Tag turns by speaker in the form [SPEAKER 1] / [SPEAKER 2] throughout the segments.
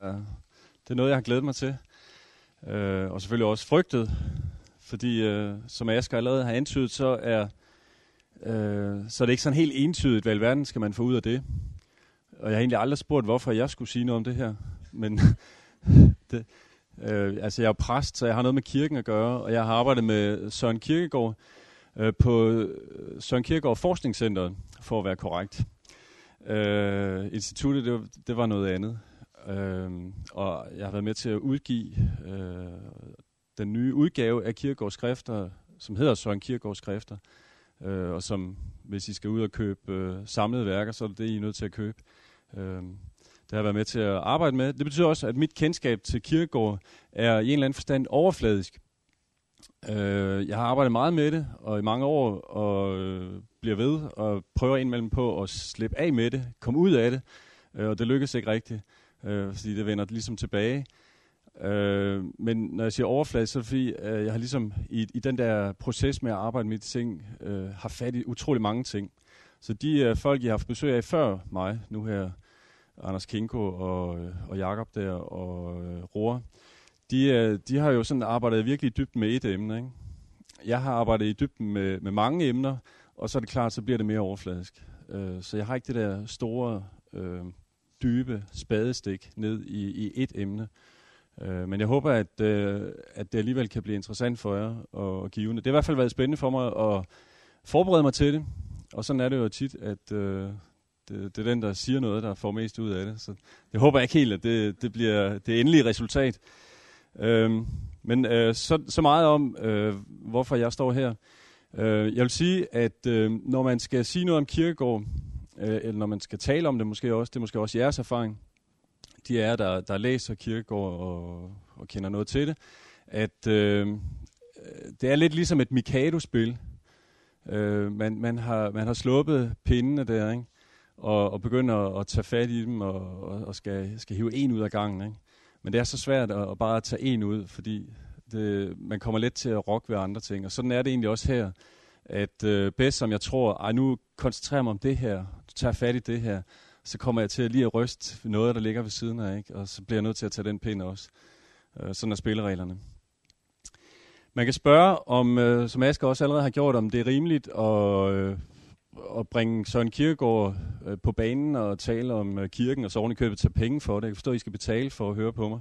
[SPEAKER 1] Det er noget, jeg har glædet mig til. Øh, og selvfølgelig også frygtet, fordi øh, som Asger allerede har antydet, så er, øh, så er det ikke sådan helt entydigt, hvad i verden skal man få ud af det. Og jeg har egentlig aldrig spurgt, hvorfor jeg skulle sige noget om det her. Men det, øh, altså jeg er præst, så jeg har noget med kirken at gøre, og jeg har arbejdet med Søren Kirkegaard øh, på øh, Søren Kirkegaard Forskningscenter, for at være korrekt. Øh, instituttet, det var, det var noget andet. Øh, og jeg har været med til at udgive øh, den nye udgave af Kirkegaards skrifter, som hedder Søren Kirkegaards skrifter, øh, og som, hvis I skal ud og købe øh, samlede værker, så er det det, I er nødt til at købe. Øh, det har jeg været med til at arbejde med. Det betyder også, at mit kendskab til Kirkegaard er i en eller anden forstand overfladisk. Øh, jeg har arbejdet meget med det, og i mange år, og øh, bliver ved, og prøver indimellem på at slippe af med det, komme ud af det, øh, og det lykkes ikke rigtigt, øh, fordi det vender ligesom tilbage. Øh, men når jeg siger overfladisk, så er det fordi, øh, jeg har ligesom i, i den der proces med at arbejde med de ting, øh, har fat i utrolig mange ting. Så de øh, folk, jeg har haft besøg af før mig, nu her, Anders Kinko og, øh, og Jakob der og øh, Roar, de, øh, de har jo sådan arbejdet virkelig i dybden med et emne. Ikke? Jeg har arbejdet i dybden med, med mange emner, og så er det klart, så bliver det mere overfladisk. Øh, så jeg har ikke det der store, øh, dybe spadestik ned i, i et emne. Øh, men jeg håber, at, øh, at det alligevel kan blive interessant for jer og, og givende. Det har i hvert fald været spændende for mig at forberede mig til det. Og sådan er det jo tit, at øh, det, det er den, der siger noget, der får mest ud af det. Så jeg håber ikke helt, at det, det bliver det endelige resultat. Øhm, men øh, så, så meget om, øh, hvorfor jeg står her. Øh, jeg vil sige, at øh, når man skal sige noget om kirkegård, øh, eller når man skal tale om det måske også, det er måske også jeres erfaring, de er der, der læser kirkegård og, og kender noget til det, at øh, det er lidt ligesom et Mikado-spil. Øh, man, man, har, man har sluppet pindene der, ikke? Og, og begynder at, at tage fat i dem og, og, og skal, skal hive en ud af gangen. Ikke? Men det er så svært at, at bare tage en ud, fordi det, man kommer let til at rokke ved andre ting. Og sådan er det egentlig også her, at øh, bedst som jeg tror, ej nu koncentrerer mig om det her, du tager fat i det her, så kommer jeg til at lige at ryste noget, der ligger ved siden af, ikke? og så bliver jeg nødt til at tage den pind også. Øh, sådan er spillereglerne. Man kan spørge, om, øh, som Asger også allerede har gjort, om det er rimeligt at, øh, at bringe Søren Kierkegaard øh, på banen og tale om øh, kirken, og så oven i købet tage penge for det. Jeg forstår, at I skal betale for at høre på mig.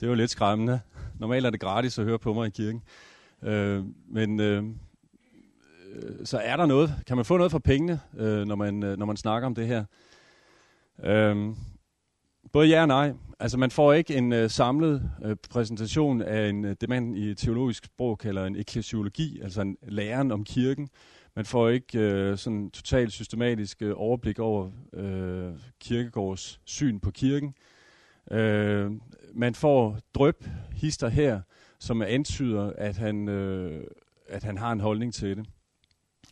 [SPEAKER 1] Det er jo lidt skræmmende. Normalt er det gratis at høre på mig i kirken. Øh, men øh, Øh, så er der noget. Kan man få noget for pengene, øh, når, man, øh, når man snakker om det her? Øh, både ja og nej. Altså man får ikke en øh, samlet øh, præsentation af en, øh, det, man i teologisk sprog kalder en eklesiologi, altså en læren om kirken. Man får ikke øh, sådan totalt systematisk øh, overblik over øh, kirkegårds syn på kirken. Øh, man får drøb hister her, som antyder, at han, øh, at han har en holdning til det.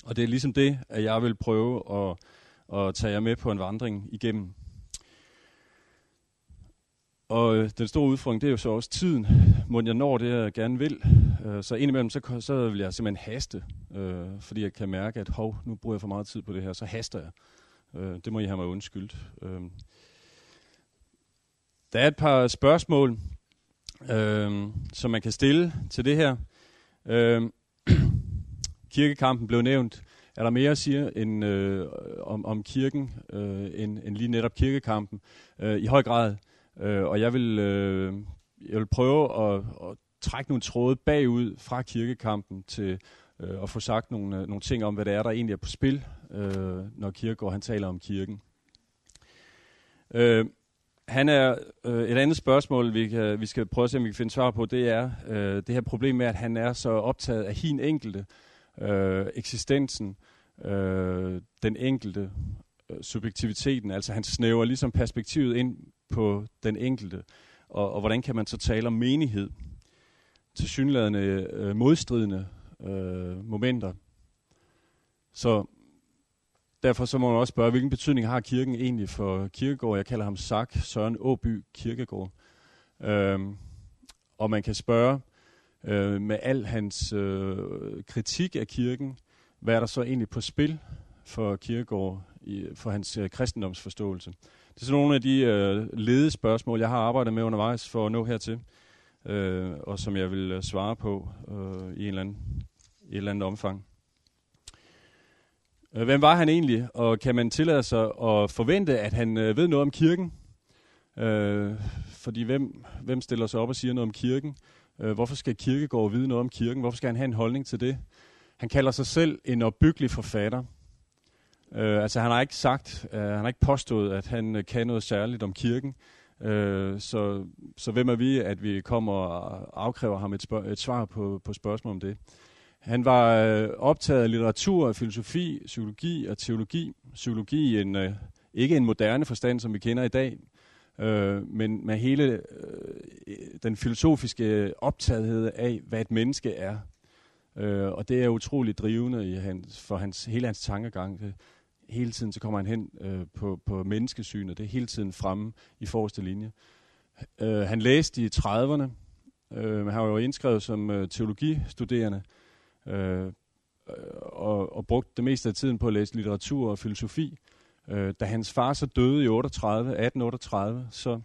[SPEAKER 1] Og det er ligesom det, at jeg vil prøve at, at tage jer med på en vandring igennem. Og øh, den store udfordring, det er jo så også tiden, må jeg når det, jeg gerne vil. Øh, så indimellem, så, så vil jeg simpelthen haste, øh, fordi jeg kan mærke, at hov, nu bruger jeg for meget tid på det her, så haster jeg. Øh, det må I have mig undskyldt. Øh. Der er et par spørgsmål, øh, som man kan stille til det her. Øh, kirkekampen blev nævnt. Er der mere at sige end, øh, om, om kirken, øh, end, end lige netop kirkekampen? Øh, I høj grad. Øh, og jeg vil, øh, jeg vil prøve at, at trække nogle tråde bagud fra kirkekampen til øh, at få sagt nogle, øh, nogle ting om, hvad det er, der egentlig er på spil, øh, når Kirkegaard han taler om kirken. Øh, han er øh, et andet spørgsmål, vi, kan, vi skal prøve at se, om vi kan finde svar på, det er øh, det her problem med, at han er så optaget af hin enkelte, øh, eksistensen, øh, den enkelte, øh, subjektiviteten, altså han snæver ligesom perspektivet ind på den enkelte, og, og hvordan kan man så tale om menighed? Til synlædende øh, modstridende øh, momenter. Så derfor så må man også spørge, hvilken betydning har kirken egentlig for kirkegård? Jeg kalder ham Sak Søren Åby Kirkegård. Øhm, og man kan spørge øh, med al hans øh, kritik af kirken, hvad er der så egentlig på spil for kirkegård, i, for hans øh, kristendomsforståelse? Det er sådan nogle af de øh, ledespørgsmål, jeg har arbejdet med undervejs for at nå hertil, øh, og som jeg vil øh, svare på øh, i, en eller anden, i et eller andet omfang. Øh, hvem var han egentlig, og kan man tillade sig at forvente, at han øh, ved noget om kirken? Øh, fordi hvem, hvem stiller sig op og siger noget om kirken? Øh, hvorfor skal Kirkegaard vide noget om kirken? Hvorfor skal han have en holdning til det? Han kalder sig selv en opbyggelig forfatter. Øh, altså han har ikke sagt, uh, han har ikke påstået, at han uh, kan noget særligt om kirken. Uh, så, så hvem er vi, at vi kommer og afkræver ham et, spørg- et svar på, på spørgsmål om det? Han var uh, optaget af litteratur, filosofi, psykologi og teologi. Psykologi i en, uh, ikke en moderne forstand, som vi kender i dag, Øh, men med hele øh, den filosofiske optagethed af, hvad et menneske er. Øh, og det er utroligt drivende i hans, for hans, hele hans tankegang. Det, hele tiden så kommer han hen øh, på, på menneskesynet. Det er hele tiden fremme i forreste linje. Øh, han læste i 30'erne, øh, men han var jo indskrevet som øh, teologistuderende, øh, øh, og, og brugte det meste af tiden på at læse litteratur og filosofi. Øh, Øh, da hans far så døde i 38, 1838, så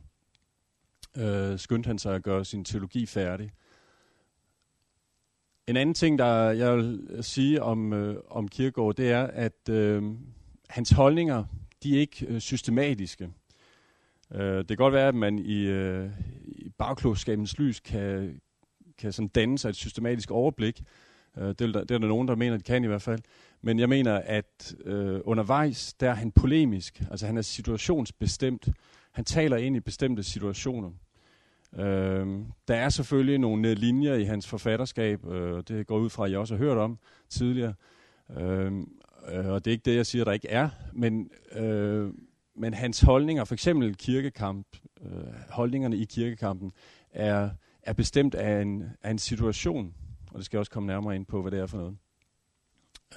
[SPEAKER 1] øh, skyndte han sig at gøre sin teologi færdig. En anden ting, der jeg vil sige om, øh, om Kierkegaard, det er, at øh, hans holdninger, de er ikke øh, systematiske. Øh, det kan godt være, at man i, øh, i bagklogskabens lys kan, kan sådan danne sig et systematisk overblik. Øh, det, er der, det er der nogen, der mener, det kan i hvert fald. Men jeg mener, at øh, undervejs, der er han polemisk. Altså han er situationsbestemt. Han taler ind i bestemte situationer. Øh, der er selvfølgelig nogle linjer i hans forfatterskab, øh, det går ud fra, at jeg også har hørt om tidligere. Øh, øh, og det er ikke det, jeg siger, der ikke er, men, øh, men hans holdninger, for eksempel kirkekamp, øh, holdningerne i kirkekampen, er, er bestemt af en, af en situation, og det skal jeg også komme nærmere ind på, hvad det er for noget.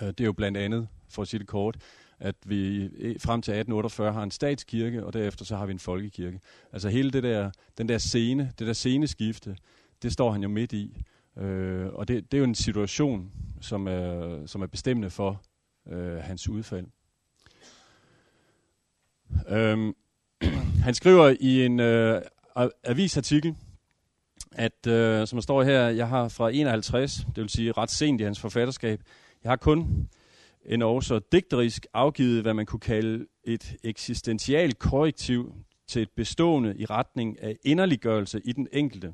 [SPEAKER 1] Øh, det er jo blandt andet, for at sige det kort, at vi frem til 1848 har en statskirke, og derefter så har vi en folkekirke. Altså hele det der, den der scene, det der sceneskifte, det står han jo midt i. Øh, og det, det er jo en situation, som er, som er bestemmende for, øh, hans udfald. Øhm, han skriver i en øh, avisartikel, at øh, som der står her, jeg har fra 51, det vil sige ret sent i hans forfatterskab, jeg har kun en også digterisk afgivet, hvad man kunne kalde et eksistentielt korrektiv til et bestående i retning af inderliggørelse i den enkelte.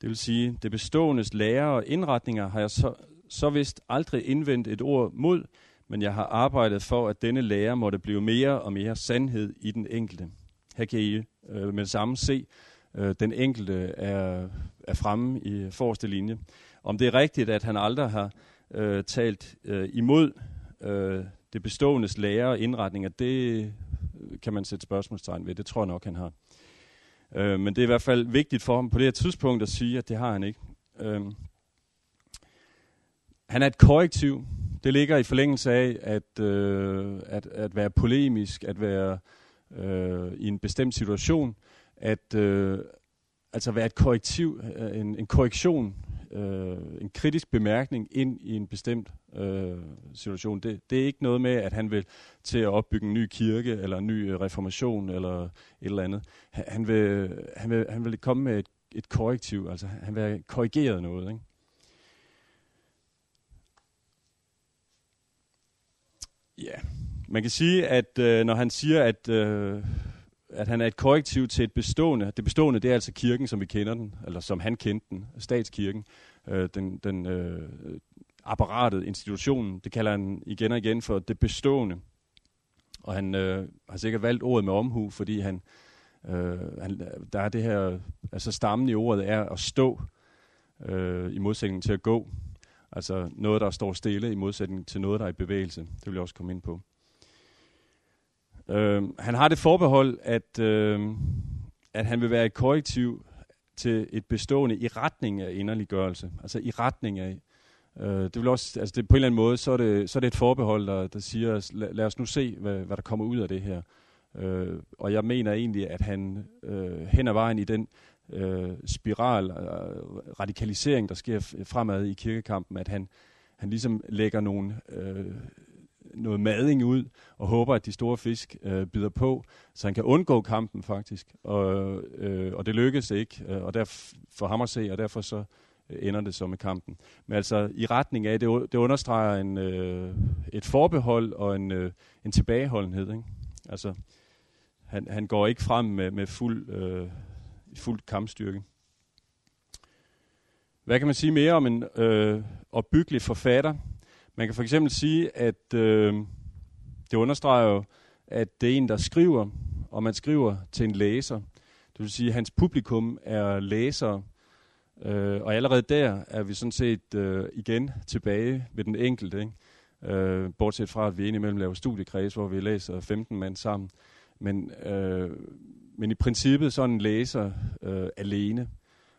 [SPEAKER 1] Det vil sige, det beståendes lærer og indretninger har jeg så, så vist aldrig indvendt et ord mod, men jeg har arbejdet for, at denne lære måtte blive mere og mere sandhed i den enkelte. Her kan I øh, med det samme se, øh, den enkelte er, er fremme i forreste linje. Om det er rigtigt, at han aldrig har øh, talt øh, imod øh, det beståendes lære og indretninger, det øh, kan man sætte spørgsmålstegn ved. Det tror jeg nok, han har. Øh, men det er i hvert fald vigtigt for ham på det her tidspunkt at sige, at det har han ikke. Øh, han er et korrektiv det ligger i forlængelse af at, øh, at, at være polemisk, at være øh, i en bestemt situation, at øh, altså være et korrektiv, øh, en, en korrektion, øh, en kritisk bemærkning ind i en bestemt øh, situation. Det, det er ikke noget med, at han vil til at opbygge en ny kirke, eller en ny øh, reformation, eller et eller andet. Han vil, han vil, han vil komme med et, et korrektiv, altså han vil korrigere noget. Ikke? Ja, man kan sige, at øh, når han siger, at, øh, at han er et korrektiv til et bestående, det bestående det er altså kirken, som vi kender den, eller som han kendte den, statskirken, øh, den, den øh, apparatet, institutionen, det kalder han igen og igen for det bestående. Og han øh, har sikkert valgt ordet med omhu, fordi han, øh, han, der er det her, altså stammen i ordet er at stå, øh, i modsætning til at gå. Altså noget, der står stille i modsætning til noget, der er i bevægelse. Det vil jeg også komme ind på. Øh, han har det forbehold, at, øh, at han vil være et korrektiv til et bestående i retning af inderliggørelse. Altså i retning af. Øh, det vil også, altså det, på en eller anden måde, så er det, så er det et forbehold, der, der siger, lad, lad os nu se, hvad, hvad der kommer ud af det her. Øh, og jeg mener egentlig, at han øh, hen ad vejen i den øh, spiral, øh, radikalisering, der sker fremad i kirkekampen, at han, han ligesom lægger nogle, øh, noget mading ud, og håber, at de store fisk øh, bider på, så han kan undgå kampen faktisk. Og, øh, og det lykkes ikke, øh, og der for ham at se, og derfor så øh, ender det så med kampen. Men altså i retning af, det, det understreger en, øh, et forbehold og en, øh, en tilbageholdenhed. Ikke? Altså, han, han går ikke frem med, med fuld, øh, fuld kampstyrke. Hvad kan man sige mere om en øh, opbyggelig forfatter? Man kan for eksempel sige, at øh, det understreger jo, at det er en, der skriver, og man skriver til en læser. Det vil sige, at hans publikum er læsere, øh, og allerede der er vi sådan set øh, igen tilbage ved den enkelte. Ikke? Øh, bortset fra, at vi indimellem laver studiekreds, hvor vi læser 15 mand sammen. Men, øh, men i princippet så er en læser øh, alene,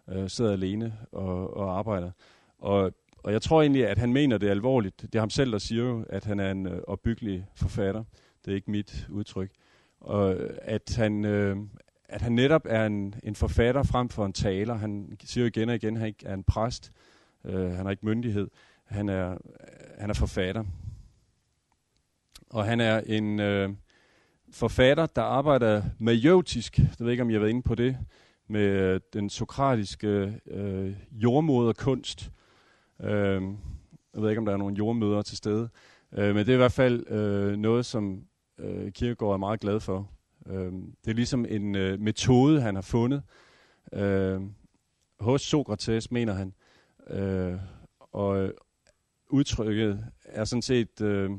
[SPEAKER 1] øh, sidder alene og, og arbejder. Og, og jeg tror egentlig, at han mener det alvorligt. Det er ham selv, der siger jo, at han er en øh, opbyggelig forfatter. Det er ikke mit udtryk. Og øh, at han, øh, at han netop er en, en forfatter frem for en taler. Han siger jo igen og igen, at han ikke er en præst. Øh, han har ikke myndighed. Han er, øh, han er forfatter. Og han er en øh, forfatter, der arbejder majeutisk. Jeg ved ikke, om jeg har været inde på det med øh, den sokratiske øh, jordmoderkunst. Øh, jeg ved ikke, om der er nogle jordmøder til stede. Øh, men det er i hvert fald øh, noget, som øh, Kirkegaard er meget glad for. Øh, det er ligesom en øh, metode, han har fundet. Øh, hos Sokrates, mener han. Øh, og øh, udtrykket er sådan set, øh,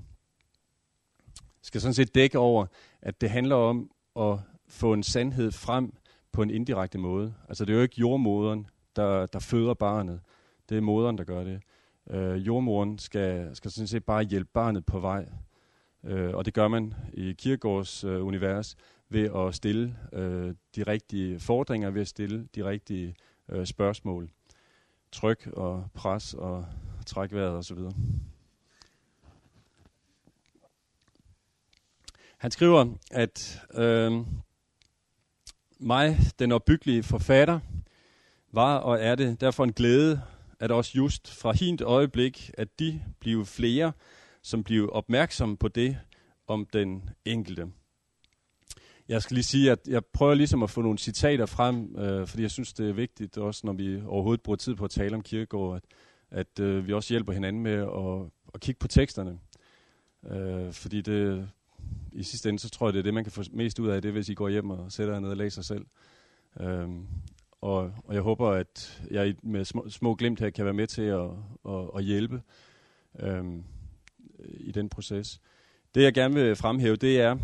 [SPEAKER 1] skal sådan set dække over, at det handler om at få en sandhed frem på en indirekte måde. Altså det er jo ikke jordmoderen, der, der føder barnet. Det er moderen, der gør det. Øh, jordmoren skal, skal sådan set bare hjælpe barnet på vej. Øh, og det gør man i Kierkegaards øh, univers ved at stille øh, de rigtige fordringer, ved at stille de rigtige øh, spørgsmål. Tryk og pres og træk vejret osv. Han skriver, at øh, mig, den opbyggelige forfatter, var og er det derfor en glæde, at også just fra hint øjeblik, at de bliver flere, som bliver opmærksomme på det om den enkelte. Jeg skal lige sige, at jeg prøver ligesom at få nogle citater frem, øh, fordi jeg synes, det er vigtigt, også når vi overhovedet bruger tid på at tale om kirkegård, at, at øh, vi også hjælper hinanden med at, at kigge på teksterne. Øh, fordi det, i sidste ende, så tror jeg, det er det, man kan få mest ud af, det hvis I går hjem og sætter jer ned og læser selv. Øh, og, og jeg håber, at jeg med små, små glimt her kan være med til at, at, at hjælpe øhm, i den proces. Det jeg gerne vil fremhæve, det er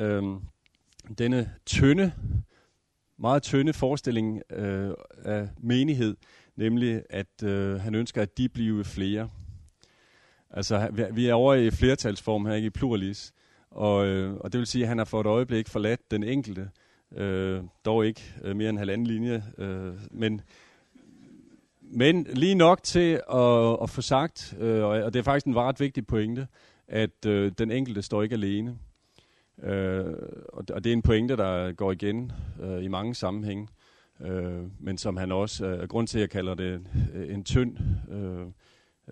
[SPEAKER 1] øhm, denne tynde, meget tynde forestilling øh, af menighed, nemlig at øh, han ønsker, at de bliver flere. Altså, vi er over i flertalsform her, ikke i pluralis. Og, øh, og det vil sige, at han har for et øjeblik forladt den enkelte. Øh, dog ikke øh, mere end halvanden linje. Øh, men, men lige nok til at, at få sagt, øh, og det er faktisk en ret vigtig pointe, at øh, den enkelte står ikke alene. Øh, og, og det er en pointe, der går igen øh, i mange sammenhænge. Øh, men som han også, øh, grund til at jeg kalder det en, en tynd øh,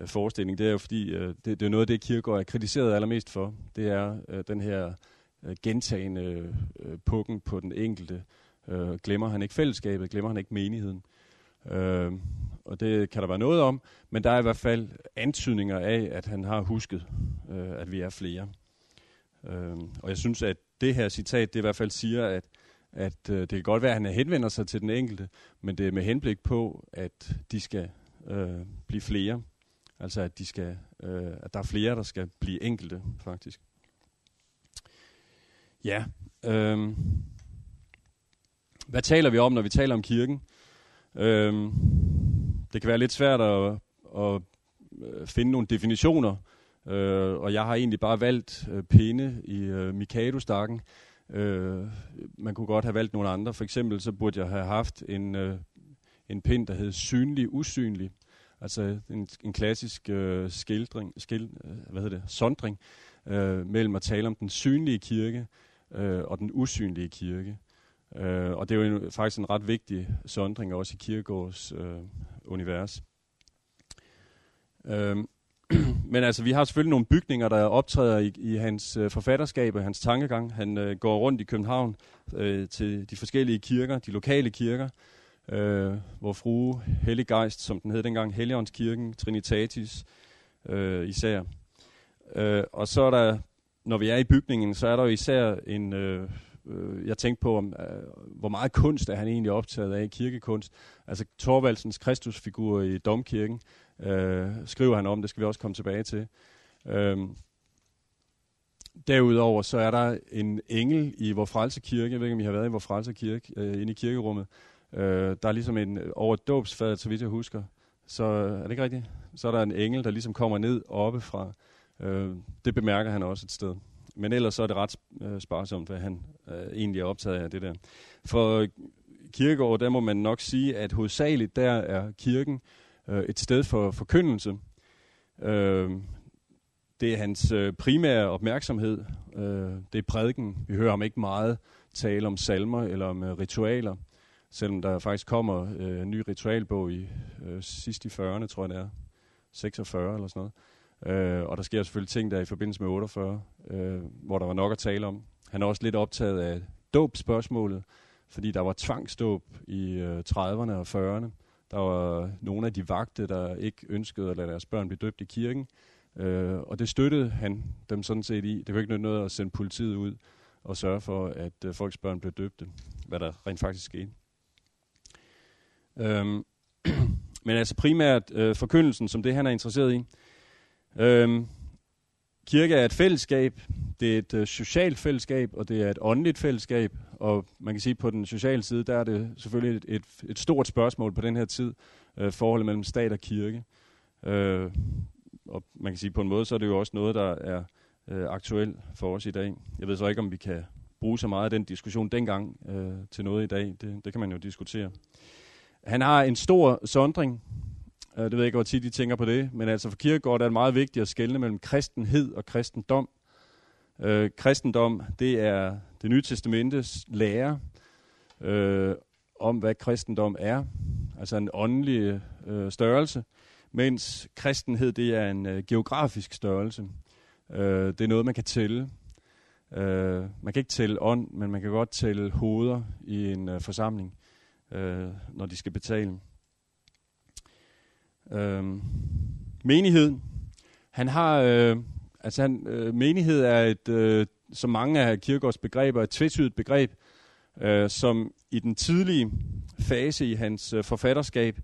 [SPEAKER 1] forestilling, det er jo fordi, øh, det, det er noget af det, Kirkegaard er kritiseret allermest for. Det er øh, den her øh, gentagende øh, pukken på den enkelte. Øh, glemmer han ikke fællesskabet, glemmer han ikke menigheden. Øh, og det kan der være noget om, men der er i hvert fald antydninger af, at han har husket, øh, at vi er flere. Øh, og jeg synes, at det her citat, det i hvert fald siger, at, at øh, det kan godt være, at han henvender sig til den enkelte, men det er med henblik på, at de skal øh, blive flere. Altså at, de skal, øh, at der er flere, der skal blive enkelte, faktisk. Ja. Øhm, hvad taler vi om, når vi taler om kirken? Øhm, det kan være lidt svært at, at øh, finde nogle definitioner, øh, og jeg har egentlig bare valgt øh, pinde i øh, Mikado-stakken. Øh, man kunne godt have valgt nogle andre. For eksempel så burde jeg have haft en, øh, en pind, der hed synlig, usynlig. Altså en, en klassisk øh, skildring, skil, øh, hvad hedder det, sondring øh, mellem at tale om den synlige kirke øh, og den usynlige kirke. Øh, og det er jo en, faktisk en ret vigtig sondring også i kirkegårds øh, univers. Øh, men altså, vi har selvfølgelig nogle bygninger, der optræder i, i hans øh, forfatterskab og hans tankegang. Han øh, går rundt i København øh, til de forskellige kirker, de lokale kirker, øh, hvor frue Helliggeist, som den hed dengang, Helligåndskirken, Trinitatis øh, især. Øh, og så er der, når vi er i bygningen, så er der jo især en... Øh, øh, jeg tænkte på, om, øh, hvor meget kunst er han egentlig optaget af, kirkekunst. Altså Torvaldsens Kristusfigur i Domkirken, øh, skriver han om, det skal vi også komme tilbage til. Øh, derudover så er der en engel i Vor Frelse Kirke, jeg ved ikke, om I har været i Vor Frelse Kirke, øh, inde i kirkerummet. Øh, der er ligesom en, over dåbsfadet, så vidt jeg husker, så er det ikke rigtigt? Så er der en engel, der ligesom kommer ned oppe fra. Øh, det bemærker han også et sted. Men ellers så er det ret øh, sparsomt, hvad han øh, egentlig er optaget af det der. For kirkegård, der må man nok sige, at hovedsageligt der er kirken øh, et sted for forkyndelse. Øh, det er hans øh, primære opmærksomhed. Øh, det er prædiken. Vi hører ham ikke meget tale om salmer eller om øh, ritualer, selvom der faktisk kommer øh, en ny ritualbog i øh, sidst i 40'erne, tror jeg det er. 46 eller sådan noget. Øh, og der sker selvfølgelig ting der i forbindelse med 48, øh, hvor der var nok at tale om. Han er også lidt optaget af dåbspørgsmålet, fordi der var tvangsdåb i øh, 30'erne og 40'erne. Der var nogle af de vagte, der ikke ønskede at lade deres børn blive døbt i kirken. Øh, og det støttede han dem sådan set i. Det var ikke noget at sende politiet ud og sørge for, at øh, folks børn blev døbte, hvad der rent faktisk skete. Øhm, men altså primært øh, forkyndelsen, som det han er interesseret i. Øhm, kirke er et fællesskab, det er et øh, socialt fællesskab, og det er et åndeligt fællesskab. Og man kan sige, at på den sociale side, der er det selvfølgelig et, et, et stort spørgsmål på den her tid, øh, forholdet mellem stat og kirke. Øh, og man kan sige, på en måde, så er det jo også noget, der er øh, aktuelt for os i dag. Jeg ved så ikke, om vi kan bruge så meget af den diskussion dengang øh, til noget i dag. Det, det kan man jo diskutere. Han har en stor sondring Øh, det ved jeg ikke, hvor tit de tænker på det, men altså for Kierkegaard er det meget vigtigt at skelne mellem kristenhed og kristendom. Øh, kristendom, det er det nye testamentes lære øh, om, hvad kristendom er, altså en åndelig øh, størrelse, mens kristenhed, det er en øh, geografisk størrelse. Øh, det er noget, man kan tælle. Øh, man kan ikke tælle ånd, men man kan godt tælle hoveder i en øh, forsamling, øh, når de skal betale. Øh, menighed. Han har, øh, altså han, øh, menighed er et, øh, som mange af Kirkegaards begreber, et tvetydigt begreb, øh, som i den tidlige fase i hans øh, forfatterskab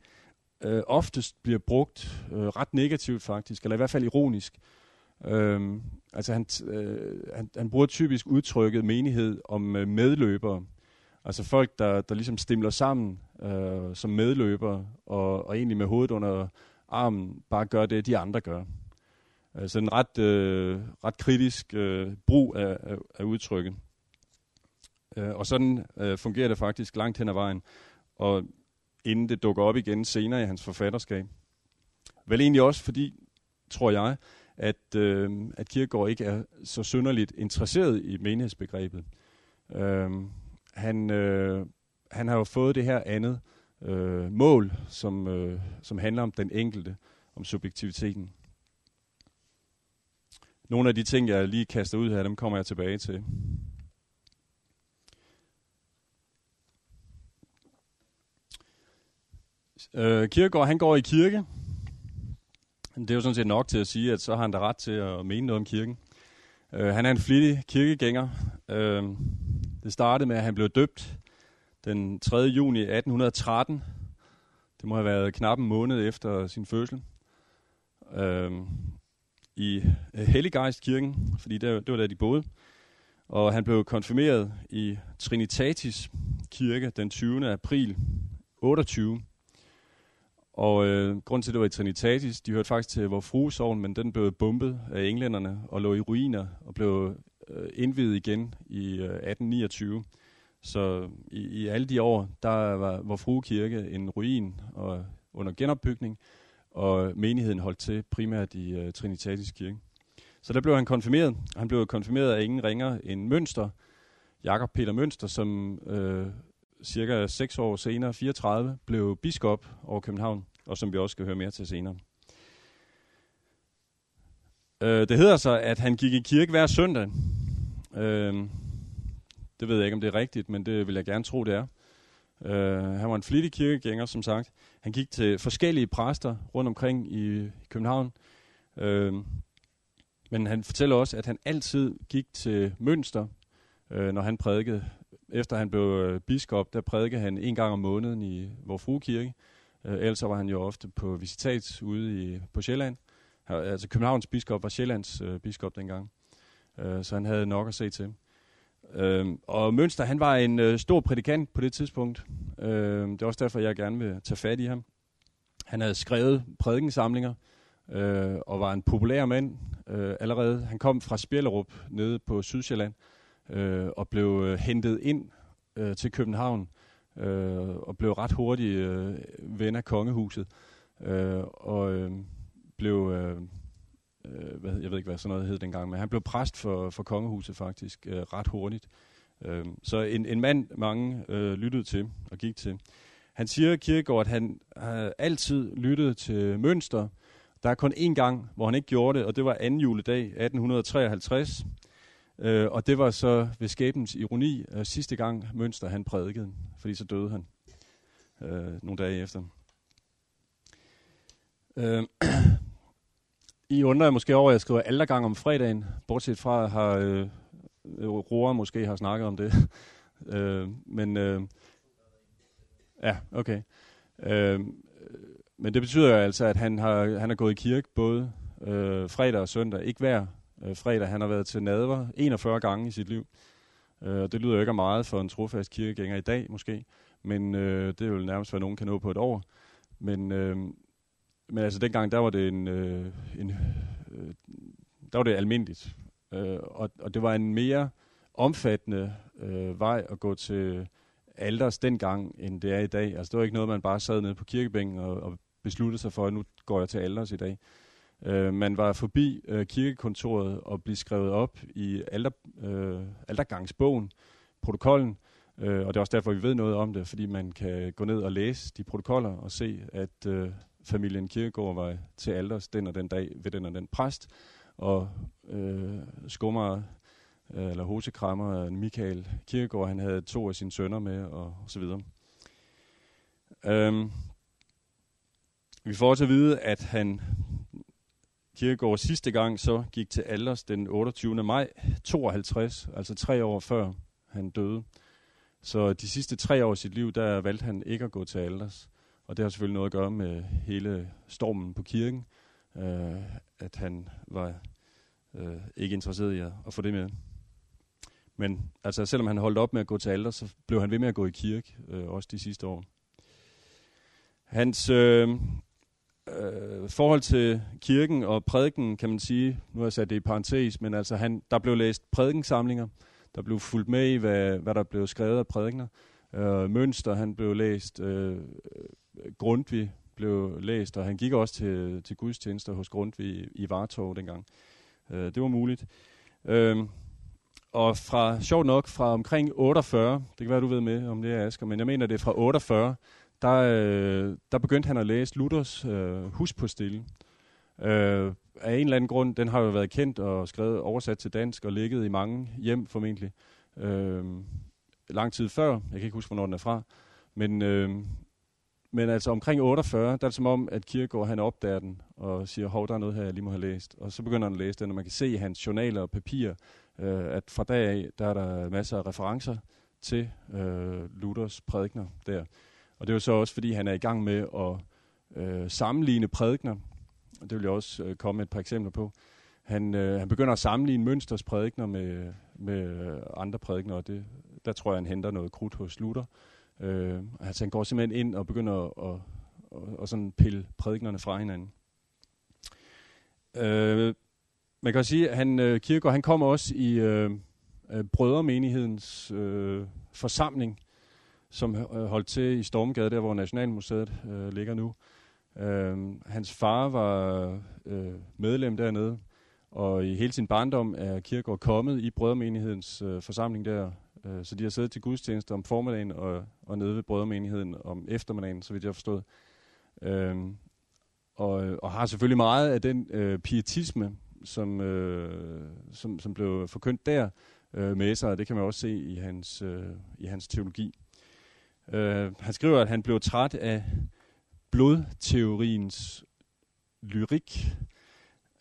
[SPEAKER 1] øh, oftest bliver brugt øh, ret negativt faktisk, eller i hvert fald ironisk. Øh, altså han, øh, han, han bruger typisk udtrykket menighed om øh, medløbere. Altså folk, der, der ligesom stimler sammen øh, som medløber, og, og egentlig med hovedet under armen bare gør det, de andre gør. Øh, så en ret, øh, ret kritisk øh, brug af, af, af udtrykket. Øh, og sådan øh, fungerer det faktisk langt hen ad vejen, og inden det dukker op igen senere i hans forfatterskab. Vel egentlig også fordi, tror jeg, at, øh, at Kierkegaard ikke er så synderligt interesseret i menighedsbegrebet. Øh, han, øh, han har jo fået det her andet øh, mål, som, øh, som handler om den enkelte, om subjektiviteten. Nogle af de ting, jeg lige kaster ud her, dem kommer jeg tilbage til. Øh, Kirkegaard, han går i kirke. Det er jo sådan set nok til at sige, at så har han da ret til at mene noget om kirken. Øh, han er en flittig kirkegænger. Øh, det startede med, at han blev døbt den 3. juni 1813. Det må have været knap en måned efter sin fødsel. Øhm, I øh, Helliggeistkirken, fordi det, det var der, de boede. Og han blev konfirmeret i Trinitatis kirke den 20. april 28. Og øh, grund til, at det var i Trinitatis, de hørte faktisk til vor fruesovn, men den blev bombet af englænderne og lå i ruiner og blev øh, indvidet igen i øh, 1829. Så i, i alle de år, der var vor frue kirke en ruin og under genopbygning, og menigheden holdt til primært i øh, Trinitatis kirke. Så der blev han konfirmeret. Han blev konfirmeret af ingen ringer end Mønster, Jakob Peter Mønster, som øh, cirka 6 år senere, 34, blev biskop over København, og som vi også skal høre mere til senere. Øh, det hedder så, at han gik i kirke hver søndag. Øh, det ved jeg ikke, om det er rigtigt, men det vil jeg gerne tro, det er. Øh, han var en flittig kirkegænger, som sagt. Han gik til forskellige præster rundt omkring i København. Øh, men han fortæller også, at han altid gik til Mønster, øh, når han prædikede. Efter han blev øh, biskop, der prædikede han en gang om måneden i Vor Frue Kirke. Øh, ellers var han jo ofte på visitat ude i, på Sjælland. Altså Københavns biskop var Sjællands øh, biskop dengang. Øh, så han havde nok at se til. Øh, og Mønster, han var en øh, stor prædikant på det tidspunkt. Øh, det er også derfor, jeg gerne vil tage fat i ham. Han havde skrevet prædikensamlinger, øh, og var en populær mand øh, allerede. Han kom fra Spjellerup nede på Sydsjælland, øh, og blev øh, hentet ind øh, til København, øh, og blev ret hurtigt øh, ven af kongehuset. Øh, og øh, blev, øh, øh, hvad, jeg ved ikke, hvad sådan noget hed dengang, men han blev præst for, for kongehuset faktisk øh, ret hurtigt. Øh, så en, en mand, mange øh, lyttede til og gik til. Han siger, Kirkegaard, at han har altid lyttet til mønster. Der er kun én gang, hvor han ikke gjorde det, og det var anden juledag 1853. Øh, og det var så ved skæbens ironi øh, sidste gang Mønster han prædikede, fordi så døde han øh, nogle dage efter. Øh, I undrer måske over, at jeg skriver aldergang om fredagen, bortset fra har øh, Roar måske har snakket om det. øh, men øh, ja, okay. Øh, men det betyder jo altså, at han har, han har gået i kirke både øh, fredag og søndag. Ikke hver øh, fredag. Han har været til nadver 41 gange i sit liv. Øh, det lyder jo ikke meget for en trofast kirkegænger i dag måske, men øh, det er jo nærmest, hvad nogen kan nå på et år. Men, øh, men altså dengang, der var det en, øh, en øh, der var det almindeligt. Øh, og, og det var en mere omfattende øh, vej at gå til alders dengang, end det er i dag. Altså det var ikke noget, man bare sad nede på kirkebænken og, og besluttede sig for, at nu går jeg til alders i dag. Øh, man var forbi øh, kirkekontoret og blev skrevet op i alder, øh, aldergangsbogen, protokollen, øh, og det er også derfor, vi ved noget om det, fordi man kan gå ned og læse de protokoller og se, at øh, familien Kirkegaard var til alders den og den dag ved den og den præst, og øh, skummer øh, eller hosekrammer Michael Kirkegaard, han havde to af sine sønner med, og, og så videre. Øhm, vi får også at vide, at han Kirkegaard sidste gang så gik til alders den 28. maj 52, altså tre år før han døde. Så de sidste tre år af sit liv, der valgte han ikke at gå til alders. Og det har selvfølgelig noget at gøre med hele stormen på kirken, øh, at han var øh, ikke interesseret i at, at få det med. Men altså, selvom han holdt op med at gå til alder, så blev han ved med at gå i kirke, øh, også de sidste år. Hans øh, øh, forhold til kirken og prædiken, kan man sige, nu har jeg sat det i parentes, men altså han, der blev læst prædikensamlinger, der blev fulgt med i, hvad, hvad der blev skrevet af prædikener. Øh, Mønster, han blev læst, øh, Grundtvig blev læst, og han gik også til, til gudstjenester hos Grundtvig i, Vartov dengang. Øh, det var muligt. Øh, og fra, sjovt nok, fra omkring 48, det kan være, du ved med om det er, Asger, men jeg mener, det er fra 48, der, øh, der begyndte han at læse Luthers øh, stille. Øh, af en eller anden grund, den har jo været kendt og skrevet oversat til dansk og ligget i mange hjem formentlig. Øh, lang tid før, jeg kan ikke huske, hvornår den er fra, men, øh, men altså omkring 48, der er det som om, at Kierkegaard han opdager den og siger, hov, der er noget her, jeg lige må have læst. Og så begynder han at læse den, og man kan se i hans journaler og papir, øh, at fra dag af, der er der masser af referencer til øh, Luthers prædikner der. Og det er jo så også, fordi han er i gang med at øh, sammenligne prædikner. Og det vil jeg også øh, komme med et par eksempler på. Han, øh, han begynder at sammenligne Mønsters prædikner med, med andre prædikner, og det, der tror jeg, han henter noget krudt hos Luther. Øh, altså han går simpelthen ind og begynder at, at, at, at sådan pille prædiknerne fra hinanden. Øh, man kan sige, at han, øh, Kierkegaard, han kommer også i øh, brødremenighedens øh, forsamling, som øh, holdt til i Stormgade, der hvor Nationalmuseet øh, ligger nu. Øh, hans far var øh, medlem dernede, og i hele sin barndom er Kierkegaard kommet i brødremenighedens øh, forsamling der. Øh, så de har siddet til gudstjeneste om formiddagen og, og nede ved brødremenigheden om eftermiddagen, så vidt jeg har forstået. Øh, og, og har selvfølgelig meget af den øh, pietisme, som, øh, som, som blev forkyndt der, øh, med sig, og det kan man også se i hans, øh, i hans teologi. Øh, han skriver, at han blev træt af blodteoriens lyrik.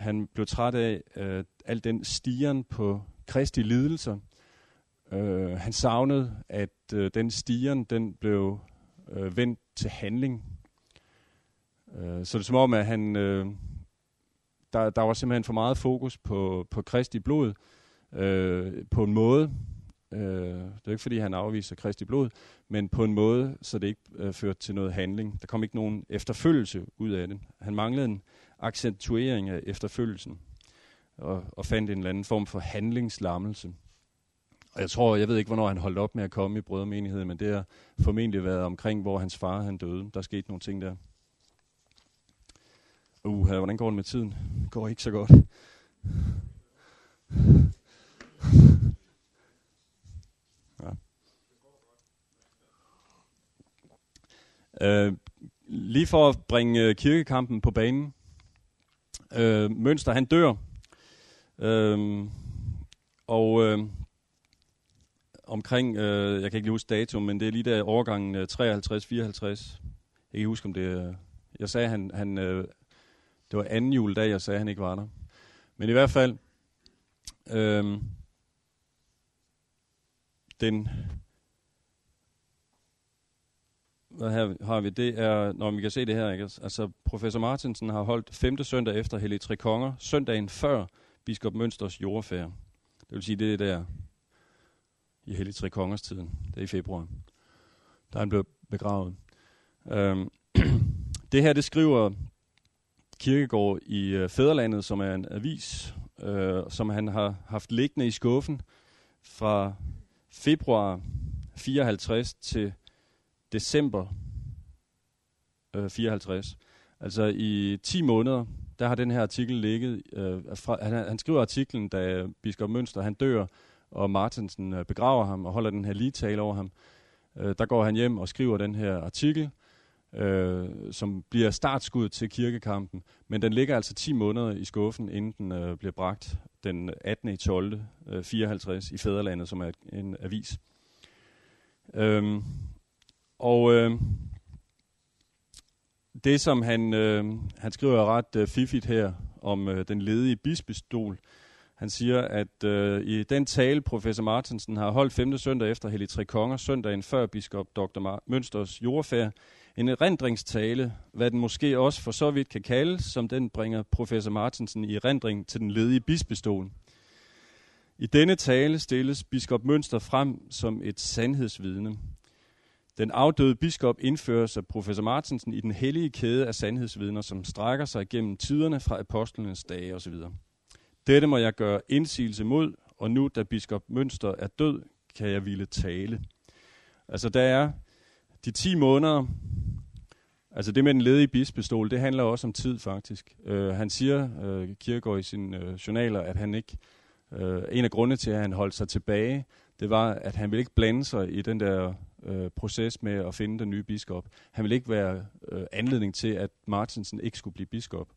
[SPEAKER 1] Han blev træt af øh, al den stigen på kristi lidelser. Øh, han savnede, at øh, den stigen den blev øh, vendt til handling. Øh, så det er som om, at han, øh, der, der var simpelthen for meget fokus på, på kristi blod, øh, på en måde, øh, det er ikke fordi, han afviser kristi blod, men på en måde, så det ikke øh, førte til noget handling. Der kom ikke nogen efterfølgelse ud af det. Han manglede en accentuering af efterfølgelsen, og, og fandt en eller anden form for handlingslammelse. Og jeg tror, jeg ved ikke, hvornår han holdt op med at komme i brødremenigheden, men det har formentlig været omkring, hvor hans far han døde. Der skete nogle ting der. Uh, hvordan går det med tiden? Det går ikke så godt. Ja. Uh, lige for at bringe øh, kirkekampen på banen. Uh, Mønster, han dør. Uh, og uh, omkring, øh, jeg kan ikke lige huske datum, men det er lige der overgangen øh, 53-54. Jeg kan ikke huske, om det øh, Jeg sagde, han, han, øh, det var anden juledag, jeg sagde, han ikke var der. Men i hvert fald, øh, den, hvad her har vi, det er, når vi kan se det her, ikke? altså professor Martinsen har holdt femte søndag efter Hellig Tre Konger, søndagen før biskop Mønsters jordfærd. Det vil sige, det er der i Hellig Tre Kongers tiden, det er i februar, der han blev begravet. Øhm, det her, det skriver Kirkegård i øh, Fæderlandet, som er en avis, øh, som han har haft liggende i skuffen fra februar 54 til december øh, 54. Altså i 10 måneder, der har den her artikel ligget. Øh, fra, han, han skriver artiklen, da biskop Mønster han dør, og Martinsen øh, begraver ham og holder den her lige tale over ham. Øh, der går han hjem og skriver den her artikel, øh, som bliver startskud til kirkekampen, men den ligger altså 10 måneder i skuffen, inden den øh, bliver bragt den 18. i 12. Øh, 54 i Fæderlandet, som er en avis. Øhm, og øh, det, som han, øh, han skriver ret øh, fiffigt her om øh, den ledige bispestol, han siger, at øh, i den tale, professor Martinsen har holdt 5. søndag efter Hellig Tre Konger, søndagen før biskop Dr. Mønsters jordfærd, en erindringstale, hvad den måske også for så vidt kan kaldes, som den bringer professor Martinsen i erindring til den ledige bispestol. I denne tale stilles biskop Mønster frem som et sandhedsvidne. Den afdøde biskop indføres af professor Martinsen i den hellige kæde af sandhedsvidner, som strækker sig gennem tiderne fra apostlenes dage osv. Dette må jeg gøre indsigelse mod, og nu da biskop Mønster er død, kan jeg ville tale. Altså der er de 10 måneder, altså det med den ledige bispestol, det handler også om tid faktisk. Uh, han siger, uh, Kierkegaard i sine uh, øh, journaler, at han ikke, uh, en af grundene til, at han holdt sig tilbage, det var, at han ville ikke blande sig i den der uh, proces med at finde den nye biskop. Han ville ikke være uh, anledning til, at Martinsen ikke skulle blive biskop.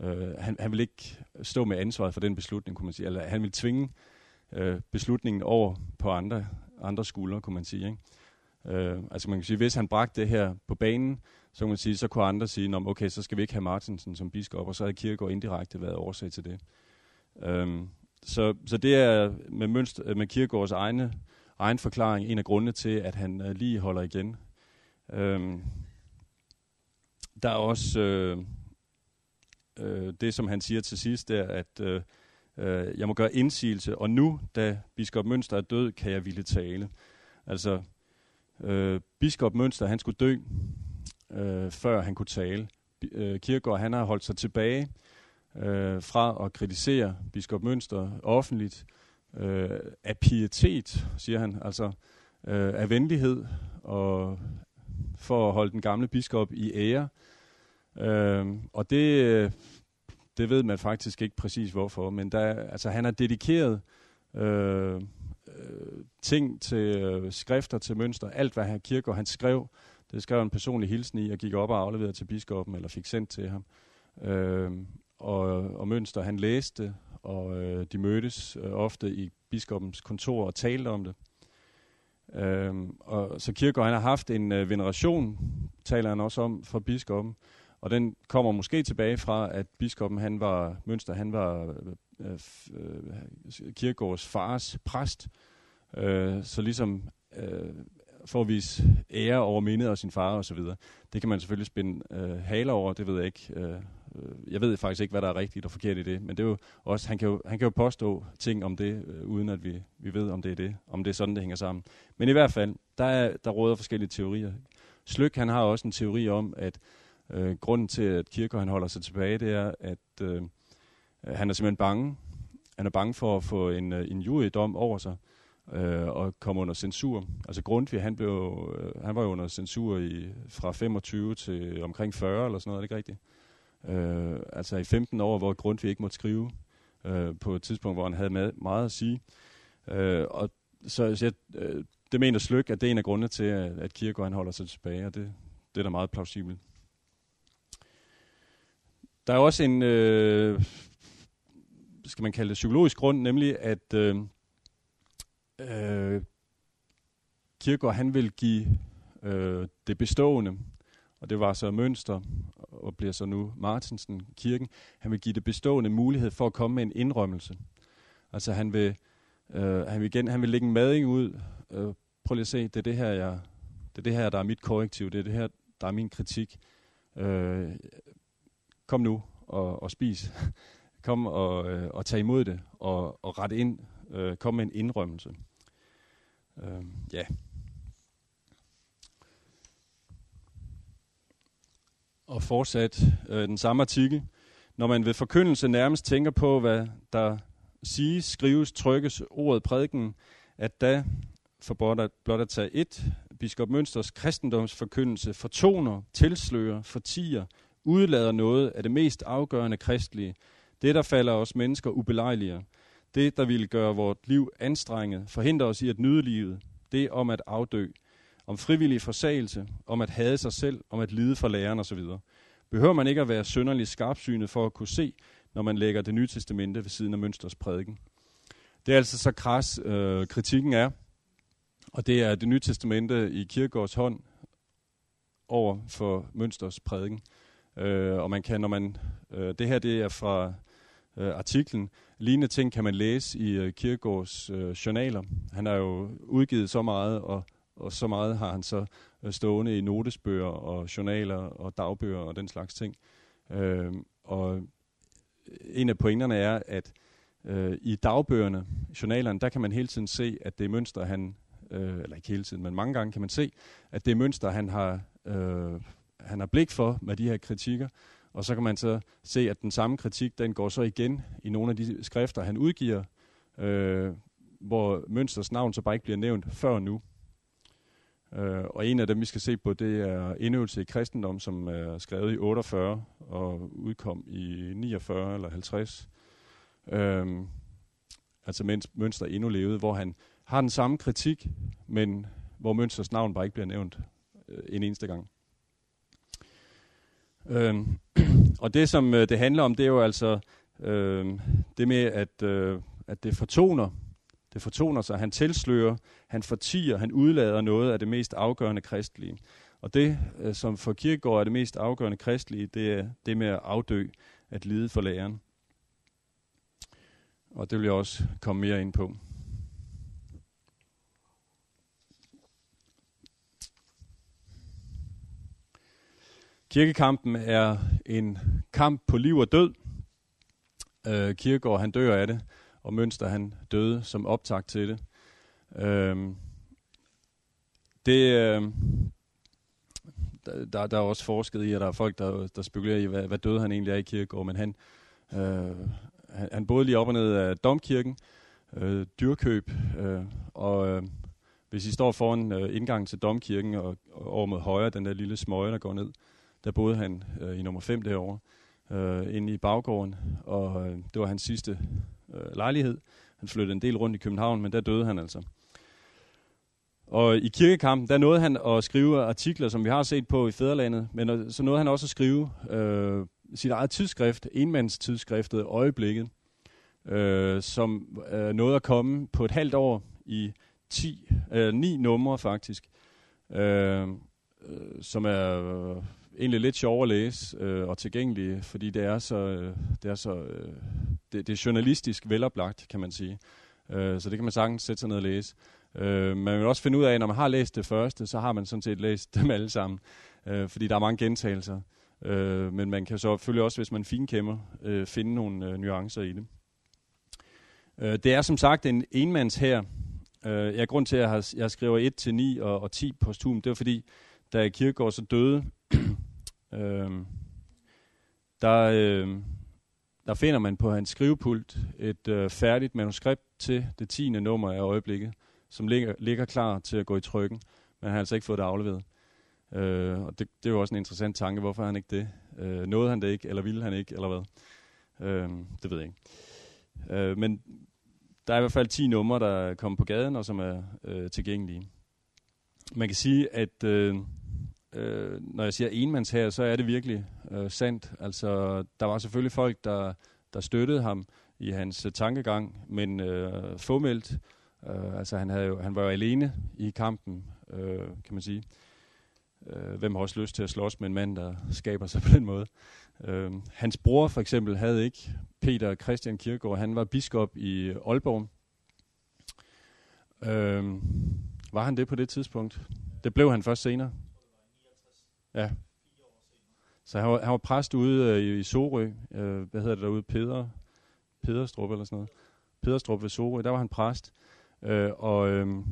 [SPEAKER 1] Øh, han, han vil ikke stå med ansvaret for den beslutning, kunne man sige. Eller han vil tvinge øh, beslutningen over på andre, andre skuldre, kunne man sige. Ikke? Øh, altså man kan sige, hvis han bragte det her på banen, så kan man sige, så kunne andre sige, okay, så skal vi ikke have Martinsen som biskop, og så havde Kirkegaard indirekte været årsag til det. Øh, så, så det er med, mønster, med Kirkegaards egne, egen forklaring en af grundene til, at han øh, lige holder igen. Øh, der er også øh, øh, det, som han siger til sidst, der, at øh, øh, jeg må gøre indsigelse, og nu, da biskop Mønster er død, kan jeg ville tale. Altså, Øh, biskop Mønster, han skulle dø, øh, før han kunne tale. Øh, Kirkegaard, han har holdt sig tilbage øh, fra at kritisere biskop Mønster offentligt øh, af pietet, siger han, altså øh, af venlighed og for at holde den gamle biskop i ære. Øh, og det, øh, det ved man faktisk ikke præcis hvorfor, men der, altså, han har dedikeret øh, øh ting til øh, skrifter, til mønster, alt hvad han kirker, han skrev, det skrev en personlig hilsen i, og gik op og afleverede til biskoppen, eller fik sendt til ham. Øh, og, og Mønster han læste, og øh, de mødtes øh, ofte i biskopens kontor og talte om det. Øh, og så Kirkegaard, han har haft en øh, veneration, taler han også om, fra biskoppen, og den kommer måske tilbage fra, at biskoppen han var, Mønster han var øh, øh, Kierkegaards fars præst, øh, så ligesom øh, for at vise ære over mindet af sin far og så videre. Det kan man selvfølgelig spænde øh, haler over, det ved jeg ikke. Øh, øh, jeg ved faktisk ikke, hvad der er rigtigt og forkert i det, men det er jo også, han kan jo, han kan jo påstå ting om det, øh, uden at vi, vi ved, om det er det, om det er sådan, det hænger sammen. Men i hvert fald, der, er, der råder forskellige teorier. Slyk, han har også en teori om, at øh, grunden til, at Kirkegaard han holder sig tilbage, det er, at øh, han er simpelthen bange. Han er bange for at få en, øh, en jurydom over sig øh, og komme under censur. Altså Grundtvig, han, blev, øh, han var jo under censur i, fra 25 til omkring 40 eller sådan noget, er det ikke rigtigt? Øh, altså i 15 år, hvor Grundtvig ikke måtte skrive øh, på et tidspunkt, hvor han havde meget, meget at sige. Øh, og så, så jeg, øh, det mener Slyk, at det er en af grundene til, at, at Kierkegaard han holder sig tilbage, og det, det er da meget plausibelt. Der er også en, øh, skal man kalde det psykologisk grund, nemlig at øh, øh, Kirkegaard, han vil give øh, det bestående, og det var så Mønster, og bliver så nu Martinsen kirken, han vil give det bestående mulighed for at komme med en indrømmelse. Altså han vil, øh, han vil, igen, han vil lægge en mading ud, øh, prøv lige at se, det er det her, jeg, det er det her, der er mit korrektiv, det er det her, der er min kritik. Øh, kom nu og, og spis. kom og, øh, og tag imod det, og, og ret ind, øh, kom med en indrømmelse. Øh, ja. Og fortsat øh, den samme artikel. Når man ved forkyndelse nærmest tænker på, hvad der siges, skrives, trykkes, ordet prædiken, at da, for blot at, blot at tage et, biskop Mønsters kristendomsforkyndelse fortoner, tilslører, fortiger, udlader noget af det mest afgørende kristelige, det der falder os mennesker ubelejligere, det, der ville gøre vort liv anstrenget, forhindre os i at nyde livet, det om at afdø, om frivillig forsagelse, om at hade sig selv, om at lide for læreren osv. Behøver man ikke at være sønderlig skarpsynet for at kunne se, når man lægger det nye testamente ved siden af Mønsters prædiken. Det er altså så kras øh, kritikken er, og det er det nye testamente i kirkegårds hånd over for Mønsters prædiken. Øh, og man kan, når man, øh, det her det er fra øh, artiklen. Lignende ting kan man læse i øh, Kierkegaards øh, journaler. Han har jo udgivet så meget, og, og så meget har han så øh, stående i notesbøger og journaler og dagbøger og den slags ting. Øh, og øh, en af pointerne er, at øh, i dagbøgerne, journalerne, der kan man hele tiden se, at det er mønster, han, øh, eller ikke hele tiden, men mange gange kan man se, at det er mønster, han har, øh, han har blik for med de her kritikker, og så kan man så se, at den samme kritik, den går så igen i nogle af de skrifter, han udgiver, øh, hvor Mønsters navn så bare ikke bliver nævnt før nu. Øh, og en af dem, vi skal se på, det er Indøvelse i kristendom, som er skrevet i 48 og udkom i 49 eller 50. Øh, altså mens Mønster endnu levede, hvor han har den samme kritik, men hvor Mønsters navn bare ikke bliver nævnt øh, en eneste gang. Øhm, og det, som øh, det handler om, det er jo altså øh, det med, at, øh, at det fortoner. Det fortoner sig. Han tilslører, han fortiger, han udlader noget af det mest afgørende kristelige. Og det, øh, som for Kierkegaard er det mest afgørende kristelige, det er det med at afdø, at lide for læren. Og det vil jeg også komme mere ind på. Kirkekampen er en kamp på liv og død. Øh, Kirkegaard han dør af det, og Mønster han døde som optakt til det. Øh, det øh, der, der er også forsket i, at der er folk, der, der spekulerer i, hvad, hvad døde han egentlig er i Kirkegaard, men han, øh, han, han boede lige op og ned af Domkirken, øh, dyrkøb, øh, og øh, hvis I står foran øh, indgangen til Domkirken og, og over mod højre, den der lille smøge, der går ned, der boede han øh, i nummer 5 derovre, øh, inde i baggården, og øh, det var hans sidste øh, lejlighed. Han flyttede en del rundt i København, men der døde han altså. Og i kirkekampen, der nåede han at skrive artikler, som vi har set på i Fæderlandet, men øh, så nåede han også at skrive øh, sit eget tidsskrift, enmandstidsskriftet Øjeblikket, øh, som øh, nåede at komme på et halvt år i 10, øh, 9 numre faktisk, øh, øh som er øh, egentlig lidt sjov at læse øh, og tilgængelige, fordi det er så, øh, det er så øh, det, det er journalistisk veloplagt, kan man sige. Øh, så det kan man sagtens sætte sig ned og læse. Øh, man vil også finde ud af, når man har læst det første, så har man sådan set læst dem alle sammen, øh, fordi der er mange gentagelser. Øh, men man kan så selvfølgelig også, hvis man finkæmmer, øh, finde nogle øh, nuancer i det. Øh, det er som sagt en enmands her. Øh, jeg grund til, at jeg, har, jeg skriver 1 til 9 og, og 10 posthum, det var fordi, da Kirkegaard så døde, øh, der, øh, der finder man på hans skrivepult et øh, færdigt manuskript til det 10. nummer af øjeblikket, som ligger, ligger klar til at gå i trykken, men han har altså ikke fået det afleveret. Øh, og det, det er jo også en interessant tanke, hvorfor han ikke det? Øh, nåede han det ikke, eller ville han ikke, eller hvad? Øh, det ved jeg ikke. Øh, men der er i hvert fald 10 numre, der er kommet på gaden, og som er øh, tilgængelige. Man kan sige, at øh, øh, når jeg siger enmandsher så er det virkelig øh, sandt. Altså, der var selvfølgelig folk, der, der støttede ham i hans øh, tankegang, men øh, fåmeldt. Øh, altså, han, havde jo, han var jo alene i kampen, øh, kan man sige. Øh, hvem har også lyst til at slås med en mand, der skaber sig på den måde? Øh, hans bror for eksempel havde ikke Peter Christian Kirkegaard. Han var biskop i øh, Aalborg. Øh, var han det på det tidspunkt? Det blev han først senere. Ja. Så han var, han var præst ude øh, i, i Sorø. Øh, hvad hedder det derude? Peder, Pederstrup eller sådan noget. Pederstrup ved Sorø. Der var han præst. Øh, og øhm,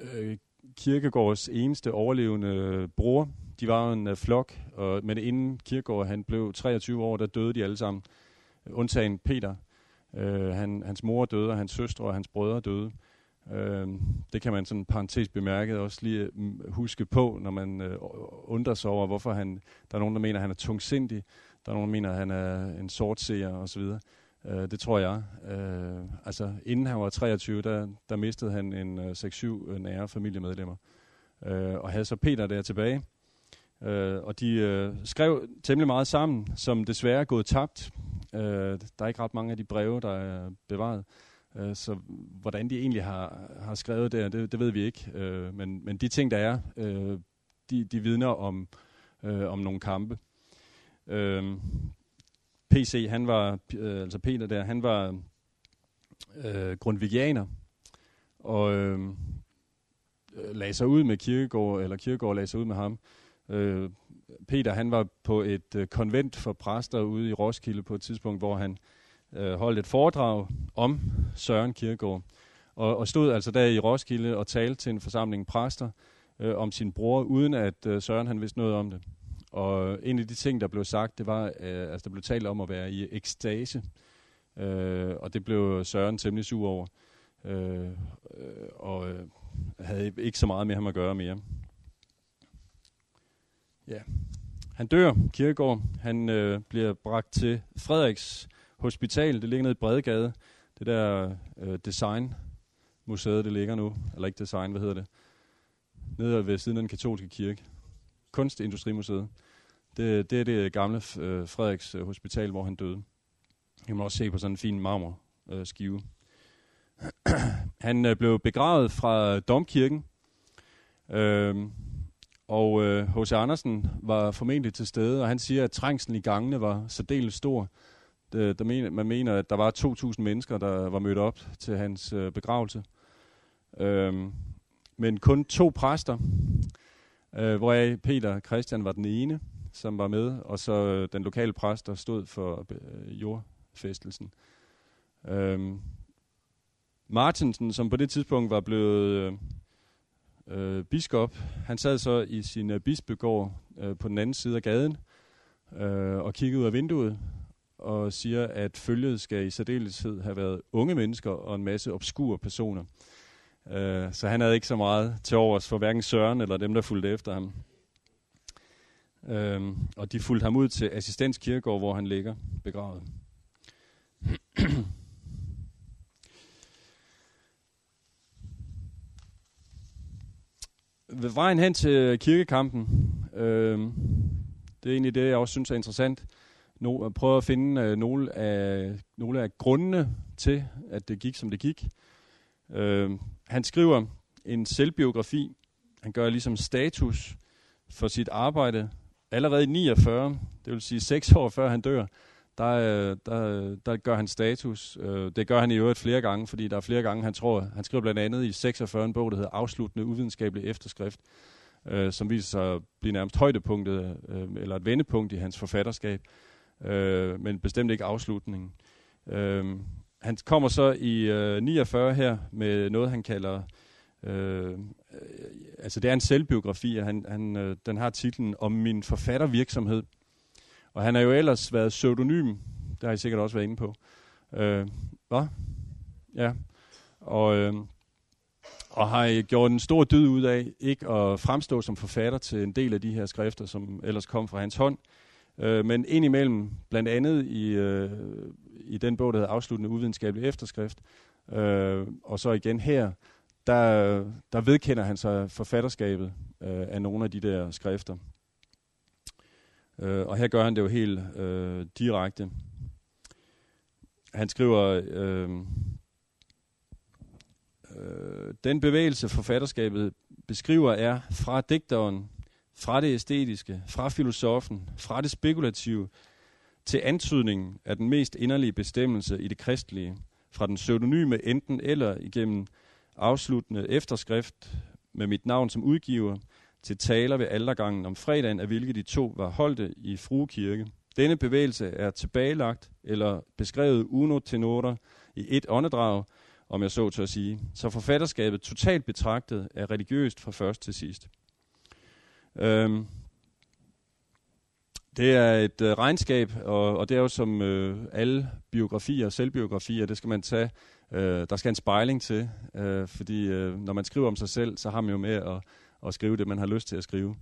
[SPEAKER 1] øh, øh, Kirkegårds eneste overlevende bror, de var en øh, flok, og, men inden Kirkegaard han blev 23 år, der døde de alle sammen, undtagen Peter. Øh, han, hans mor døde, og hans søstre og hans brødre døde. Øh, det kan man sådan parentes bemærket også lige mm, huske på, når man øh, undrer sig over, hvorfor han, der er nogen, der mener, at han er tungsindig, der er nogen, der mener, at han er en sortseer osv., Øh, det tror jeg. Øh, altså, inden han var 23, der, der mistede han en øh, 6-7 øh, nære familiemedlemmer. Øh, og havde så Peter der tilbage. Øh, og de øh, skrev temmelig meget sammen, som desværre er gået tabt. Øh, der er ikke ret mange af de breve, der er bevaret. Øh, så hvordan de egentlig har, har skrevet det, det, det ved vi ikke. Øh, men, men de ting, der er, øh, de, de vidner om, øh, om nogle kampe. Øh, PC, han var, øh, altså Peter der, han var øh, grundvigianer, og øh, lagde sig ud med Kirkegård, eller Kirkegård lagde sig ud med ham. Øh, Peter, han var på et øh, konvent for præster ude i Roskilde på et tidspunkt, hvor han øh, Øh, holdt et foredrag om Søren Kierkegaard, og, og stod altså der i Roskilde og talte til en forsamling præster øh, om sin bror, uden at øh, Søren han vidste noget om det. Og en af de ting, der blev sagt, det var, øh, altså der blev talt om at være i ekstase. Øh, og det blev Søren temmelig sur over. Øh, øh, og øh, havde ikke så meget med ham at gøre mere. Ja. Han dør, Kirkegaard. Han øh, bliver bragt til Frederiks Hospital. Det ligger nede i Bredegade. Det der øh, designmuseet, det ligger nu. Eller ikke design, hvad hedder det? Nede ved siden af den katolske kirke. Kunstindustrimuseet. Det, det er det gamle øh, Frederiks øh, Hospital, hvor han døde. Jeg må også se på sådan en fin marmorskive. Øh, han øh, blev begravet fra Domkirken, øhm, øh, og H.C. Øh, Andersen var formentlig til stede, og han siger, at trængslen i gangene var særdeles stor. Øh, der mener, man mener, at der var 2.000 mennesker, der var mødt op til hans øh, begravelse. Øhm, men kun to præster, øh, hvoraf Peter Christian var den ene, som var med, og så øh, den lokale præst, der stod for øh, jordfæstelsen. Øhm, Martinsen, som på det tidspunkt var blevet øh, øh, biskop, han sad så i sin øh, bispegård øh, på den anden side af gaden øh, og kiggede ud af vinduet og siger, at følget skal i særdeleshed have været unge mennesker og en masse obskure personer. Øh, så han havde ikke så meget til overs for hverken Søren eller dem, der fulgte efter ham. Øhm, og de fulgte ham ud til Assistens Kirkegård, hvor han ligger begravet. Ved vejen hen til kirkekampen, øh, det er egentlig det, jeg også synes er interessant no, prøve at finde øh, nogle, af, nogle af grundene til, at det gik, som det gik. Øh, han skriver en selvbiografi. Han gør ligesom status for sit arbejde. Allerede i 49, det vil sige seks år før han dør, der, øh, der, der gør han status. Øh, det gør han i øvrigt flere gange, fordi der er flere gange, han tror, han skriver blandt andet i 46 en bog, der hedder Afsluttende uvidenskabelig efterskrift, øh, som viser sig at blive nærmest højdepunktet, øh, eller et vendepunkt i hans forfatterskab, øh, men bestemt ikke afslutningen. Øh, han kommer så i øh, 49 her med noget, han kalder... Øh, øh, altså det er en selvbiografi, og han, han, øh, den har titlen Om min forfattervirksomhed. Og han har jo ellers været pseudonym, det har I sikkert også været inde på. Øh, hvad? Ja. Og, øh, og har gjort en stor dyd ud af ikke at fremstå som forfatter til en del af de her skrifter, som ellers kom fra hans hånd. Øh, Øh, men indimellem, blandt andet i, øh, i den bog, der hedder Afsluttende uvidenskabelig efterskrift, øh, og så igen her, der, der vedkender han sig forfatterskabet øh, af nogle af de der skrifter. Øh, og her gør han det jo helt øh, direkte. Han skriver, øh, øh, den bevægelse forfatterskabet beskriver er fra digteren, fra det æstetiske, fra filosofen, fra det spekulative, til antydningen af den mest inderlige bestemmelse i det kristelige, fra den pseudonyme enten eller igennem afsluttende efterskrift med mit navn som udgiver, til taler ved aldergangen om fredagen, af hvilke de to var holdte i Fruekirke. Denne bevægelse er tilbagelagt eller beskrevet uno tenora i et åndedrag, om jeg så til at sige. Så forfatterskabet totalt betragtet er religiøst fra først til sidst. Øhm, det er et øh, regnskab, og, og det er jo som øh, alle biografier, og selvbiografier, det skal man tage. Øh, der skal en spejling til, øh, fordi øh, når man skriver om sig selv, så har man jo med at at skrive det, man har lyst til at skrive.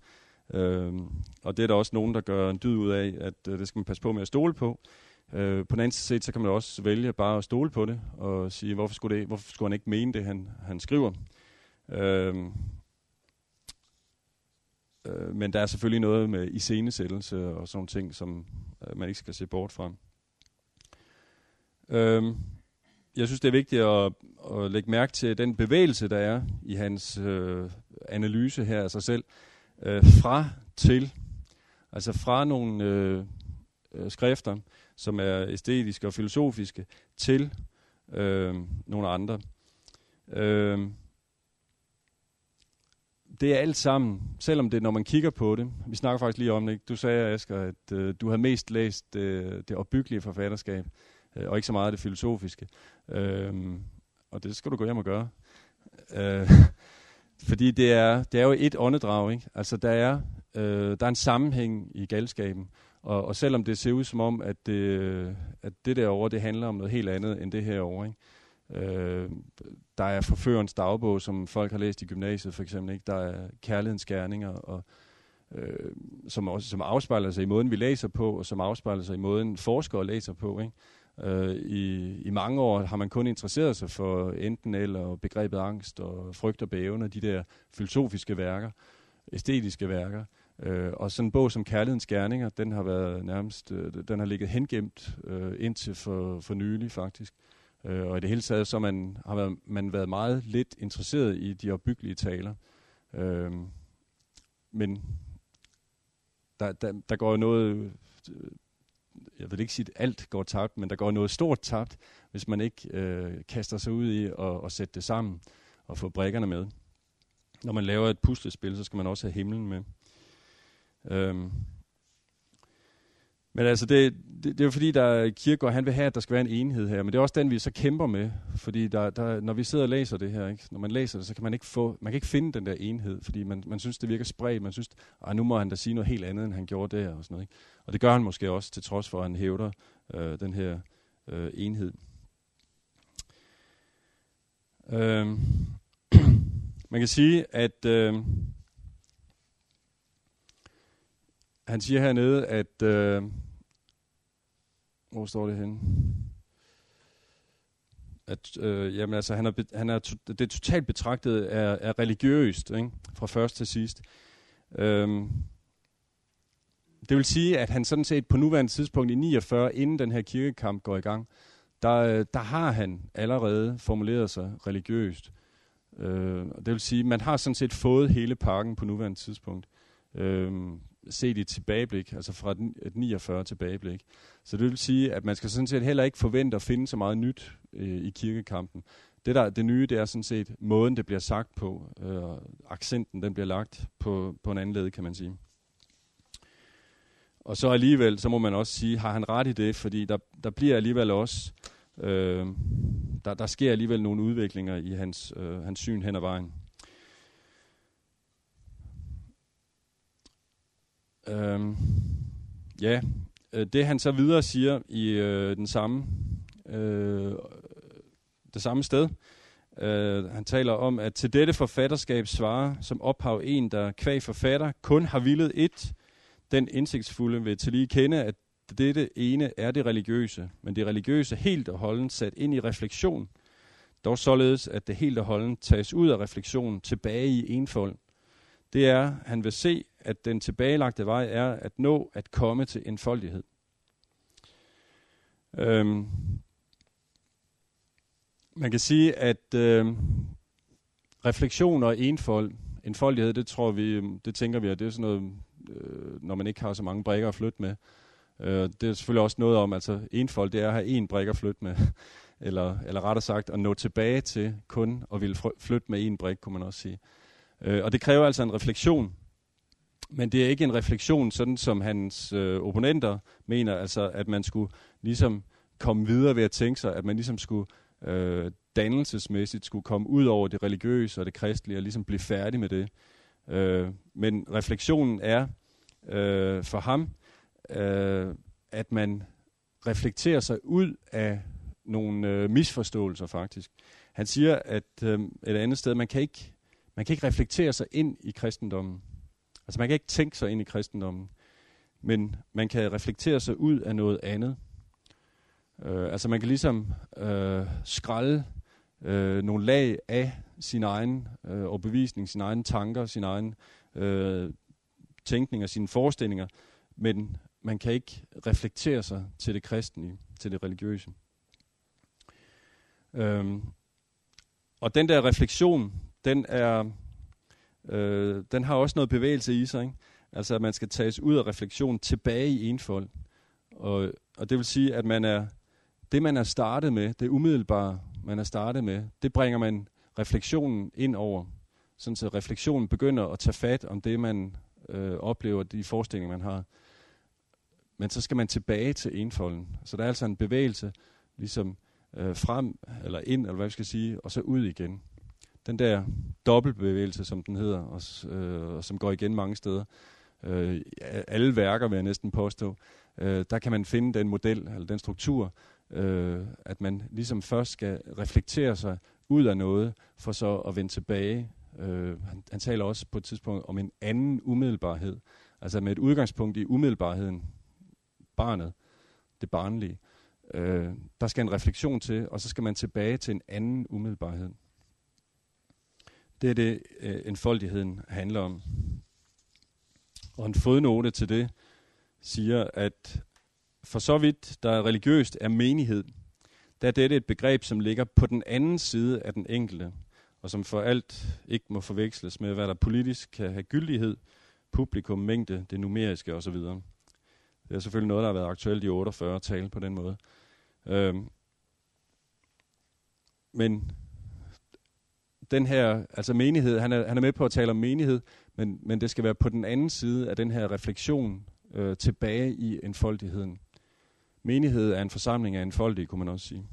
[SPEAKER 1] Øhm, og det er der også nogen, der gør en dyd ud af, at øh, det skal man passe på med at stole på. Øh, på den anden side, så kan man også vælge bare at stole på det, og sige, hvorfor skulle, det, hvorfor skulle han ikke mene det, han, han skriver. Øh, øh, men der er selvfølgelig noget med iscenesættelse og sådan ting, som øh, man ikke skal se bort fra. Øh, jeg synes, det er vigtigt at, at lægge mærke til den bevægelse, der er i hans øh, analyse her af sig selv, øh, fra til, altså fra nogle øh, øh, skrifter, som er æstetiske og filosofiske, til øh, nogle andre. Øh, det er alt sammen, selvom det, når man kigger på det, vi snakker faktisk lige om det, ikke? du sagde, Asger, at øh, du har mest læst øh, det opbyggelige forfatterskab, øh, og ikke så meget det filosofiske. Øh, og det skal du gå hjem og gøre. Øh, fordi det er, det er jo et åndedrag, ikke? Altså der er, øh, der er en sammenhæng i galskaben. Og, og selvom det ser ud som om, at det, at det derovre, det handler om noget helt andet end det herovre, ikke? Øh, der er forførens dagbog, som folk har læst i gymnasiet for eksempel. Ikke? Der er kærlighedens gerninger, og, øh, som, også, som afspejler sig i måden, vi læser på, og som afspejler sig i måden, forskere læser på. Ikke? Øh, i, I mange år har man kun interesseret sig for enten eller begrebet angst og frygt og bæven og de der filosofiske værker, æstetiske værker. Øh, og sådan en bog som Kærlighedens Gerninger, den har været nærmest, øh, den har ligget hengemt øh, indtil for, for nylig faktisk. Øh, Øh, og i det hele taget så man, har været, man været meget lidt interesseret i de opbyggelige taler. Øh, men der, der, der går jo noget øh, jeg vil ikke sige, at alt går tabt, men der går noget stort tabt, hvis man ikke øh, kaster sig ud i at, at sætte det sammen og få brækkerne med. Når man laver et puslespil, så skal man også have himlen med. Øhm. Men altså, det, det, det er jo fordi, der Kirkegaard, han vil have, at der skal være en enhed her, men det er også den, vi så kæmper med, fordi der, der, når vi sidder og læser det her, ikke? når man læser det, så kan man ikke få, man kan ikke finde den der enhed, fordi man, man synes, det virker spredt, man synes, at nu må han da sige noget helt andet, end han gjorde der, og sådan noget. Ikke? Og det gør han måske også, til trods for, at han hævder øh, den her øh, enhed. Øh, man kan sige, at øh, han siger hernede, at øh, hvor står det henne? At, øh, jamen altså, han er, han er to, det totalt betragtet er, er religiøst, ikke? fra først til sidst. Øhm, det vil sige, at han sådan set på nuværende tidspunkt i 49, inden den her kirkekamp går i gang, der, øh, der har han allerede formuleret sig religiøst. Øh, det vil sige, man har sådan set fået hele pakken på nuværende tidspunkt. Øh, set i tilbageblik, altså fra et 49 tilbageblik. Så det vil sige, at man skal sådan set heller ikke forvente at finde så meget nyt øh, i kirkekampen. Det, der, det nye, det er sådan set måden, det bliver sagt på. Øh, accenten, den bliver lagt på, på en anden led, kan man sige. Og så alligevel, så må man også sige, har han ret i det, fordi der, der bliver alligevel også, øh, der, der sker alligevel nogle udviklinger i hans, øh, hans syn hen ad vejen. Øhm, øh, ja, det han så videre siger i øh, den samme, øh, det samme sted, øh, han taler om, at til dette forfatterskab svarer som ophav en, der kvæg forfatter kun har villet et, den indsigtsfulde vil til lige kende, at dette ene er det religiøse, men det religiøse helt og holdent sat ind i refleksion, dog således, at det helt og holdent tages ud af refleksionen tilbage i enfold. Det er, han vil se, at den tilbagelagte vej er at nå at komme til enfoldighed. Øhm, man kan sige, at øh, refleksion og enfold, enfoldighed, det tror vi, øhm, det tænker vi, at det er sådan noget, øh, når man ikke har så mange brækker at flytte med. Øh, det er selvfølgelig også noget om, altså enfold, det er at have en brik at flytte med. eller, eller rettere sagt, at nå tilbage til kun at ville flytte med en brik, kunne man også sige. Øh, Øh, og det kræver altså en refleksion. Men det er ikke en refleksion, sådan som hans øh, opponenter mener, altså at man skulle ligesom komme videre ved at tænke sig, at man ligesom skulle øh, dannelsesmæssigt skulle komme ud over det religiøse og det kristelige og ligesom blive færdig med det. Øh, men refleksionen er øh, for ham, øh, at man reflekterer sig ud af nogle øh, misforståelser faktisk. Han siger, at øh, et andet sted, man kan, ikke, man kan ikke reflektere sig ind i kristendommen. Altså man kan ikke tænke sig ind i kristendommen, men man kan reflektere sig ud af noget andet. Øh, altså man kan ligesom øh, skralde øh, nogle lag af sin egen øh, overbevisning, sine egne tanker, sin egen øh, tænkning og sine forestillinger, men man kan ikke reflektere sig til det kristne, til det religiøse. Øhm, og den der refleksion, den er, øh, den har også noget bevægelse i sig. Ikke? Altså at man skal tages ud af refleksion tilbage i enfold. Og, og det vil sige, at man er det man er startet med, det umiddelbare, man er startet med, det bringer man refleksionen ind over. Sådan så refleksionen begynder at tage fat om det, man øh, oplever, de forestillinger, man har. Men så skal man tilbage til enfolden. Så der er altså en bevægelse, ligesom øh, frem eller ind, eller hvad vi skal sige, og så ud igen. Den der dobbeltbevægelse, som den hedder, og, øh, og som går igen mange steder. Øh, alle værker, vil jeg næsten påstå. Øh, der kan man finde den model, eller den struktur, øh, at man ligesom først skal reflektere sig ud af noget, for så at vende tilbage. Øh, han, han taler også på et tidspunkt om en anden umiddelbarhed. Altså med et udgangspunkt i umiddelbarheden, barnet, det barnlige. Øh, der skal en refleksion til, og så skal man tilbage til en anden umiddelbarhed. Det er det, øh, enfoldigheden handler om. Og en fodnote til det siger, at for så vidt der er religiøst er menighed, der er dette et begreb, som ligger på den anden side af den enkelte, og som for alt ikke må forveksles med, hvad der politisk kan have gyldighed, publikum, mængde, det numeriske osv. Det er selvfølgelig noget, der har været aktuelt i 48 tale på den måde. Øhm, men den her, altså menighed, han er, han er med på at tale om menighed, men, men det skal være på den anden side af den her refleksion øh, tilbage i enfoldigheden. Menighed er en forsamling af enfoldige, kunne man også sige.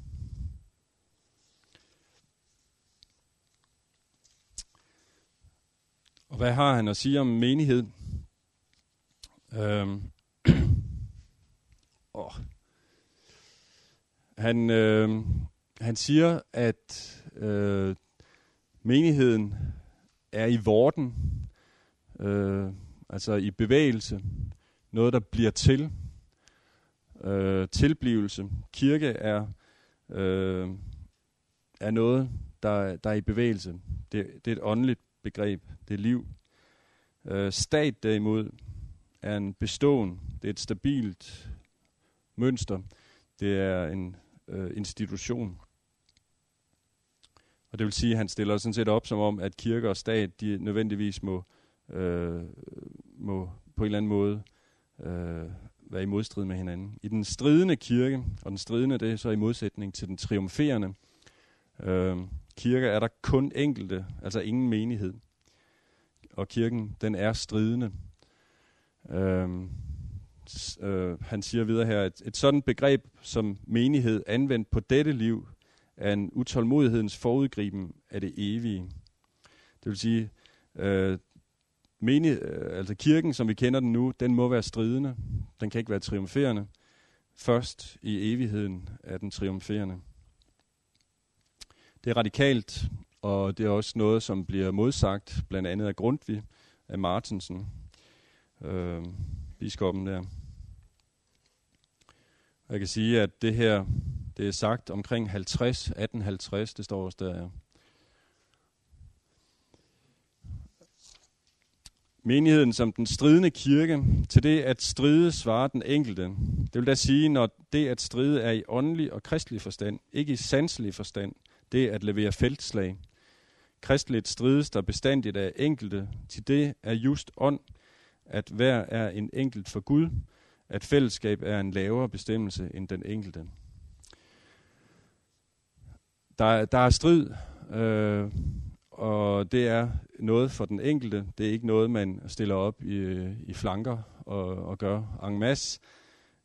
[SPEAKER 1] Og hvad har han at sige om menighed? Øhm. oh. Han, øh, han siger, at øh, menigheden er i vorden, øh, altså i bevægelse, noget der bliver til, øh, tilblivelse. Kirke er, øh, er noget, der, der er i bevægelse. Det, det er et åndeligt begreb. Det er liv. Øh, stat derimod er en beståen. Det er et stabilt mønster. Det er en øh, institution. Og det vil sige, at han stiller sådan set op som om, at kirke og stat, de nødvendigvis må, øh, må på en eller anden måde øh, være i modstrid med hinanden. I den stridende kirke, og den stridende det er så i modsætning til den triumferende øh, kirke, er der kun enkelte, altså ingen menighed. Og kirken, den er stridende. Øh, øh, han siger videre her, at et sådan begreb som menighed anvendt på dette liv, er en utålmodighedens forudgriben af det evige. Det vil sige, øh, menig, øh, altså kirken, som vi kender den nu, den må være stridende. Den kan ikke være triumferende. Først i evigheden er den triumferende. Det er radikalt, og det er også noget, som bliver modsagt, blandt andet af Grundtvig, af Martinsen, øh, biskoppen der. Jeg kan sige, at det her, det er sagt omkring 50, 1850, det står også der, ja. menigheden som den stridende kirke, til det at stride svarer den enkelte. Det vil da sige, når det at stride er i åndelig og kristelig forstand, ikke i sanselig forstand, det at levere feltslag. Kristeligt strides der bestandigt af enkelte, til det er just ånd, at hver er en enkelt for Gud, at fællesskab er en lavere bestemmelse end den enkelte. Der, der er strid, øh, og det er noget for den enkelte. Det er ikke noget, man stiller op i, i flanker og, og gør en masse.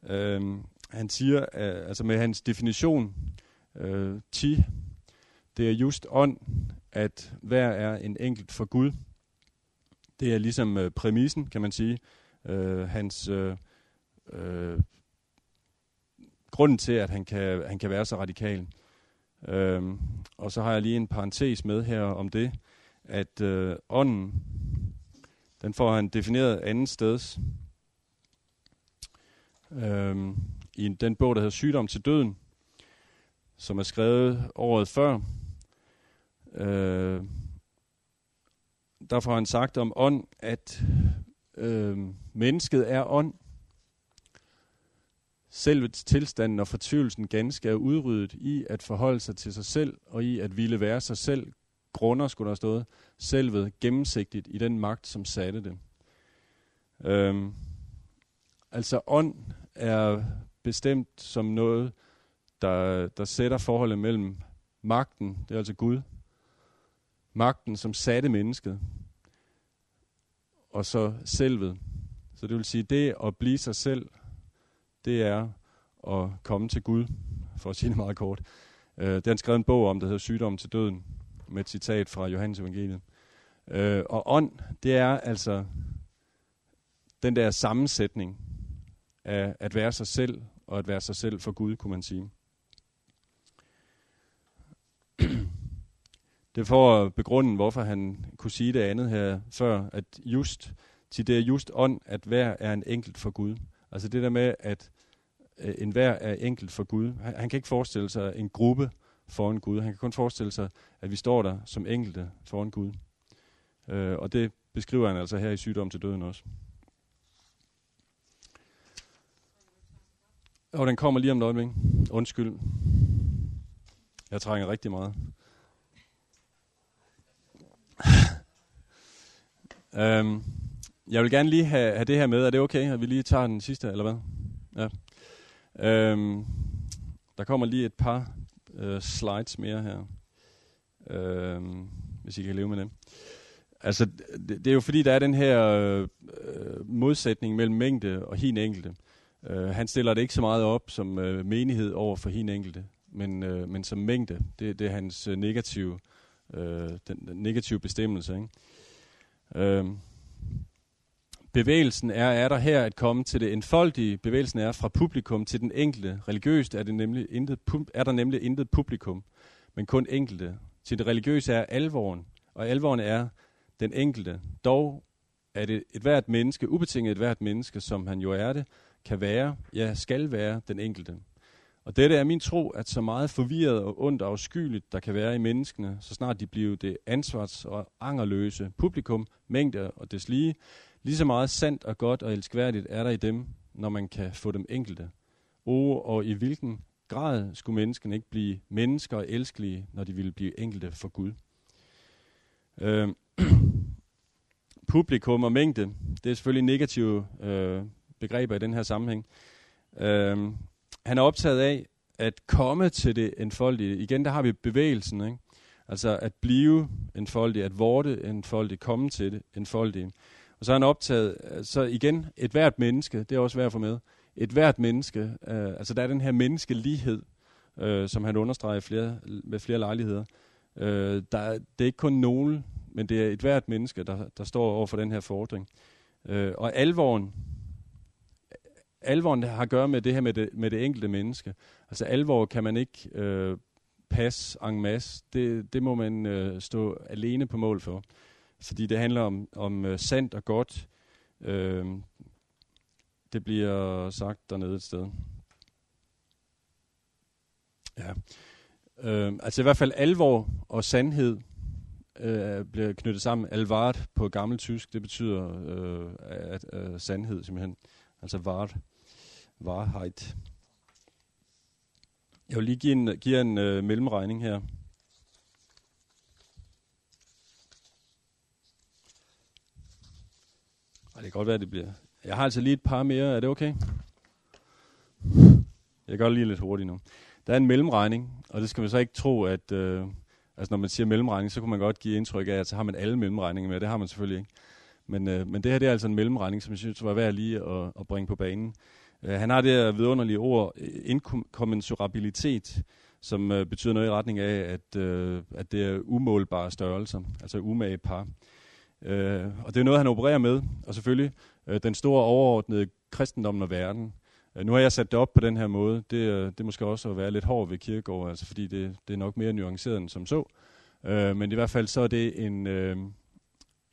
[SPEAKER 1] Øh, han siger, øh, altså med hans definition, øh, ti, det er just ånd, at hver er en enkelt for Gud. Det er ligesom øh, præmissen, kan man sige. Øh, hans øh, øh, grunden til, at han kan, han kan være så radikal. Øhm, og så har jeg lige en parentes med her om det, at øh, ånden, den får han defineret andet sted. Øhm, I den bog, der hedder Sygdom til døden, som er skrevet året før. Øh, der får han sagt om ånd, at øh, mennesket er ånd, Selve tilstanden og fortvivlelsen ganske er udryddet i at forholde sig til sig selv og i at ville være sig selv, grunder skulle der stået, selvet gennemsigtigt i den magt, som satte det. Øhm, altså ånd er bestemt som noget, der, der sætter forholdet mellem magten, det er altså Gud, magten, som satte mennesket, og så selvet. Så det vil sige, det at blive sig selv, det er at komme til Gud, for at sige det meget kort. Øh, det har han skrevet en bog om, der hedder Sygdommen til døden, med et citat fra Johannes evangeliet. Øh, og ånd, det er altså den der sammensætning af at være sig selv, og at være sig selv for Gud, kunne man sige. Det får begrunden, hvorfor han kunne sige det andet her før, at just til det er just ånd, at hver er en enkelt for Gud. Altså det der med, at øh, enhver er enkelt for Gud. Han, han kan ikke forestille sig en gruppe foran Gud. Han kan kun forestille sig, at vi står der som enkelte foran Gud. Øh, og det beskriver han altså her i Sygdom til døden også. Og den kommer lige om et øjeblik. Undskyld. Jeg trænger rigtig meget. øhm, jeg vil gerne lige have, have det her med. Er det okay, at vi lige tager den sidste, eller hvad? Ja. Øhm, der kommer lige et par øh, slides mere her. Øhm, hvis I kan leve med dem. Altså, det, det er jo fordi, der er den her øh, modsætning mellem mængde og hin enkelte. Øh, han stiller det ikke så meget op som øh, menighed over for hin enkelte, men, øh, men som mængde. Det, det er hans øh, negative, øh, den, den negative bestemmelse. Ikke? Øh, bevægelsen er, er der her at komme til det enfoldige. Bevægelsen er fra publikum til den enkelte. Religiøst er, det nemlig intet, er der nemlig intet publikum, men kun enkelte. Til det religiøse er alvoren, og alvoren er den enkelte. Dog er det et hvert menneske, ubetinget et hvert menneske, som han jo er det, kan være, ja, skal være den enkelte. Og dette er min tro, at så meget forvirret og ondt og afskyeligt, der kan være i menneskene, så snart de bliver det ansvars- og angerløse publikum, mængder og deslige, Lige så meget sandt og godt og elskværdigt er der i dem, når man kan få dem enkelte. O, og i hvilken grad skulle menneskene ikke blive mennesker og elskelige, når de ville blive enkelte for Gud. Øh, publikum og mængde, det er selvfølgelig negative øh, begreber i den her sammenhæng. Øh, han er optaget af at komme til det enfoldige. Igen, der har vi bevægelsen, ikke? Altså at blive enfoldig, at vorte enfoldig, komme til det enfoldige. Og så er han optaget, så igen, et hvert menneske, det er også værd at få med, et hvert menneske, øh, altså der er den her menneskelighed, øh, som han understreger flere, med flere lejligheder. Øh, der, det er ikke kun nogen, men det er et hvert menneske, der, der står over for den her fordring. Øh, og alvoren, alvoren har at gøre med det her med det, med det enkelte menneske. Altså alvor kan man ikke øh, passe en masse. Det, det må man øh, stå alene på mål for. Fordi det handler om, om øh, sandt og godt. Øh, det bliver sagt dernede et sted. Ja. Øh, altså i hvert fald alvor og sandhed øh, bliver knyttet sammen. Alvart på gammel tysk, det betyder øh, at, øh, sandhed simpelthen. Altså vart, Wahrheit. Jeg vil lige give en, give en øh, mellemregning her. Og det kan godt være, det bliver... Jeg har altså lige et par mere. Er det okay? Jeg gør lige lidt hurtigt nu. Der er en mellemregning, og det skal man så ikke tro, at... Øh, altså når man siger mellemregning, så kunne man godt give indtryk af, at så har man alle mellemregninger med. Det har man selvfølgelig ikke. Men, øh, men det her det er altså en mellemregning, som jeg synes var værd lige at, at bringe på banen. Øh, han har det her vidunderlige ord, inkommensurabilitet, som øh, betyder noget i retning af, at, øh, at det er umålbare størrelser, altså umage par. Øh, og det er noget, han opererer med, og selvfølgelig øh, den store overordnede kristendommen og verden. Øh, nu har jeg sat det op på den her måde. Det, øh, det er måske også at være lidt hård ved kirkegård, altså fordi det, det er nok mere nuanceret end som så. Øh, men i hvert fald så er det en, øh,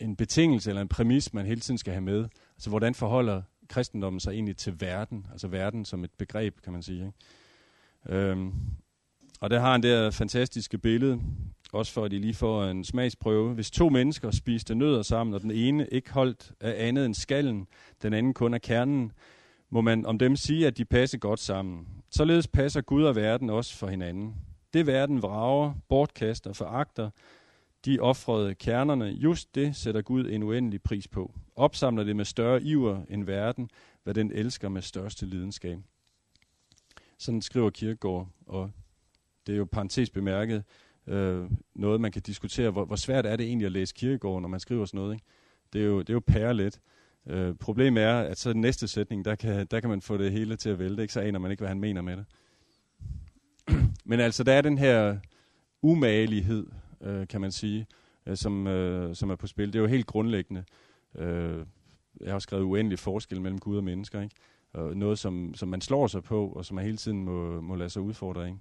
[SPEAKER 1] en betingelse eller en præmis, man hele tiden skal have med. Altså hvordan forholder kristendommen sig egentlig til verden, altså verden som et begreb, kan man sige. Ikke? Øhm, og der har han det fantastiske billede, også for at de lige får en smagsprøve. Hvis to mennesker spiste nødder sammen, og den ene ikke holdt af andet end skallen, den anden kun af kernen, må man om dem sige, at de passer godt sammen. Således passer Gud og verden også for hinanden. Det verden vrager, bortkaster, foragter, de offrede kernerne, just det sætter Gud en uendelig pris på. Opsamler det med større iver end verden, hvad den elsker med største lidenskab. Sådan skriver Kirkegaard, og det er jo parentes bemærket, øh, noget man kan diskutere, hvor, hvor svært er det egentlig at læse Kirkegaard, når man skriver sådan noget. Ikke? Det er jo, det er jo pærelet. Øh, problemet er, at så den næste sætning, der kan, der kan man få det hele til at vælte, ikke? så aner man ikke, hvad han mener med det. Men altså, der er den her umagelighed, øh, kan man sige, øh, som, øh, som er på spil. Det er jo helt grundlæggende. Øh, jeg har skrevet uendelig forskel mellem Gud og mennesker. Ikke? Og noget, som, som man slår sig på, og som man hele tiden må, må lade sig udfordre. Ikke?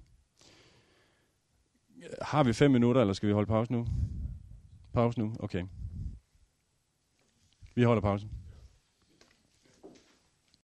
[SPEAKER 1] Har vi fem minutter, eller skal vi holde pause nu? Pause nu? Okay. Vi holder pause.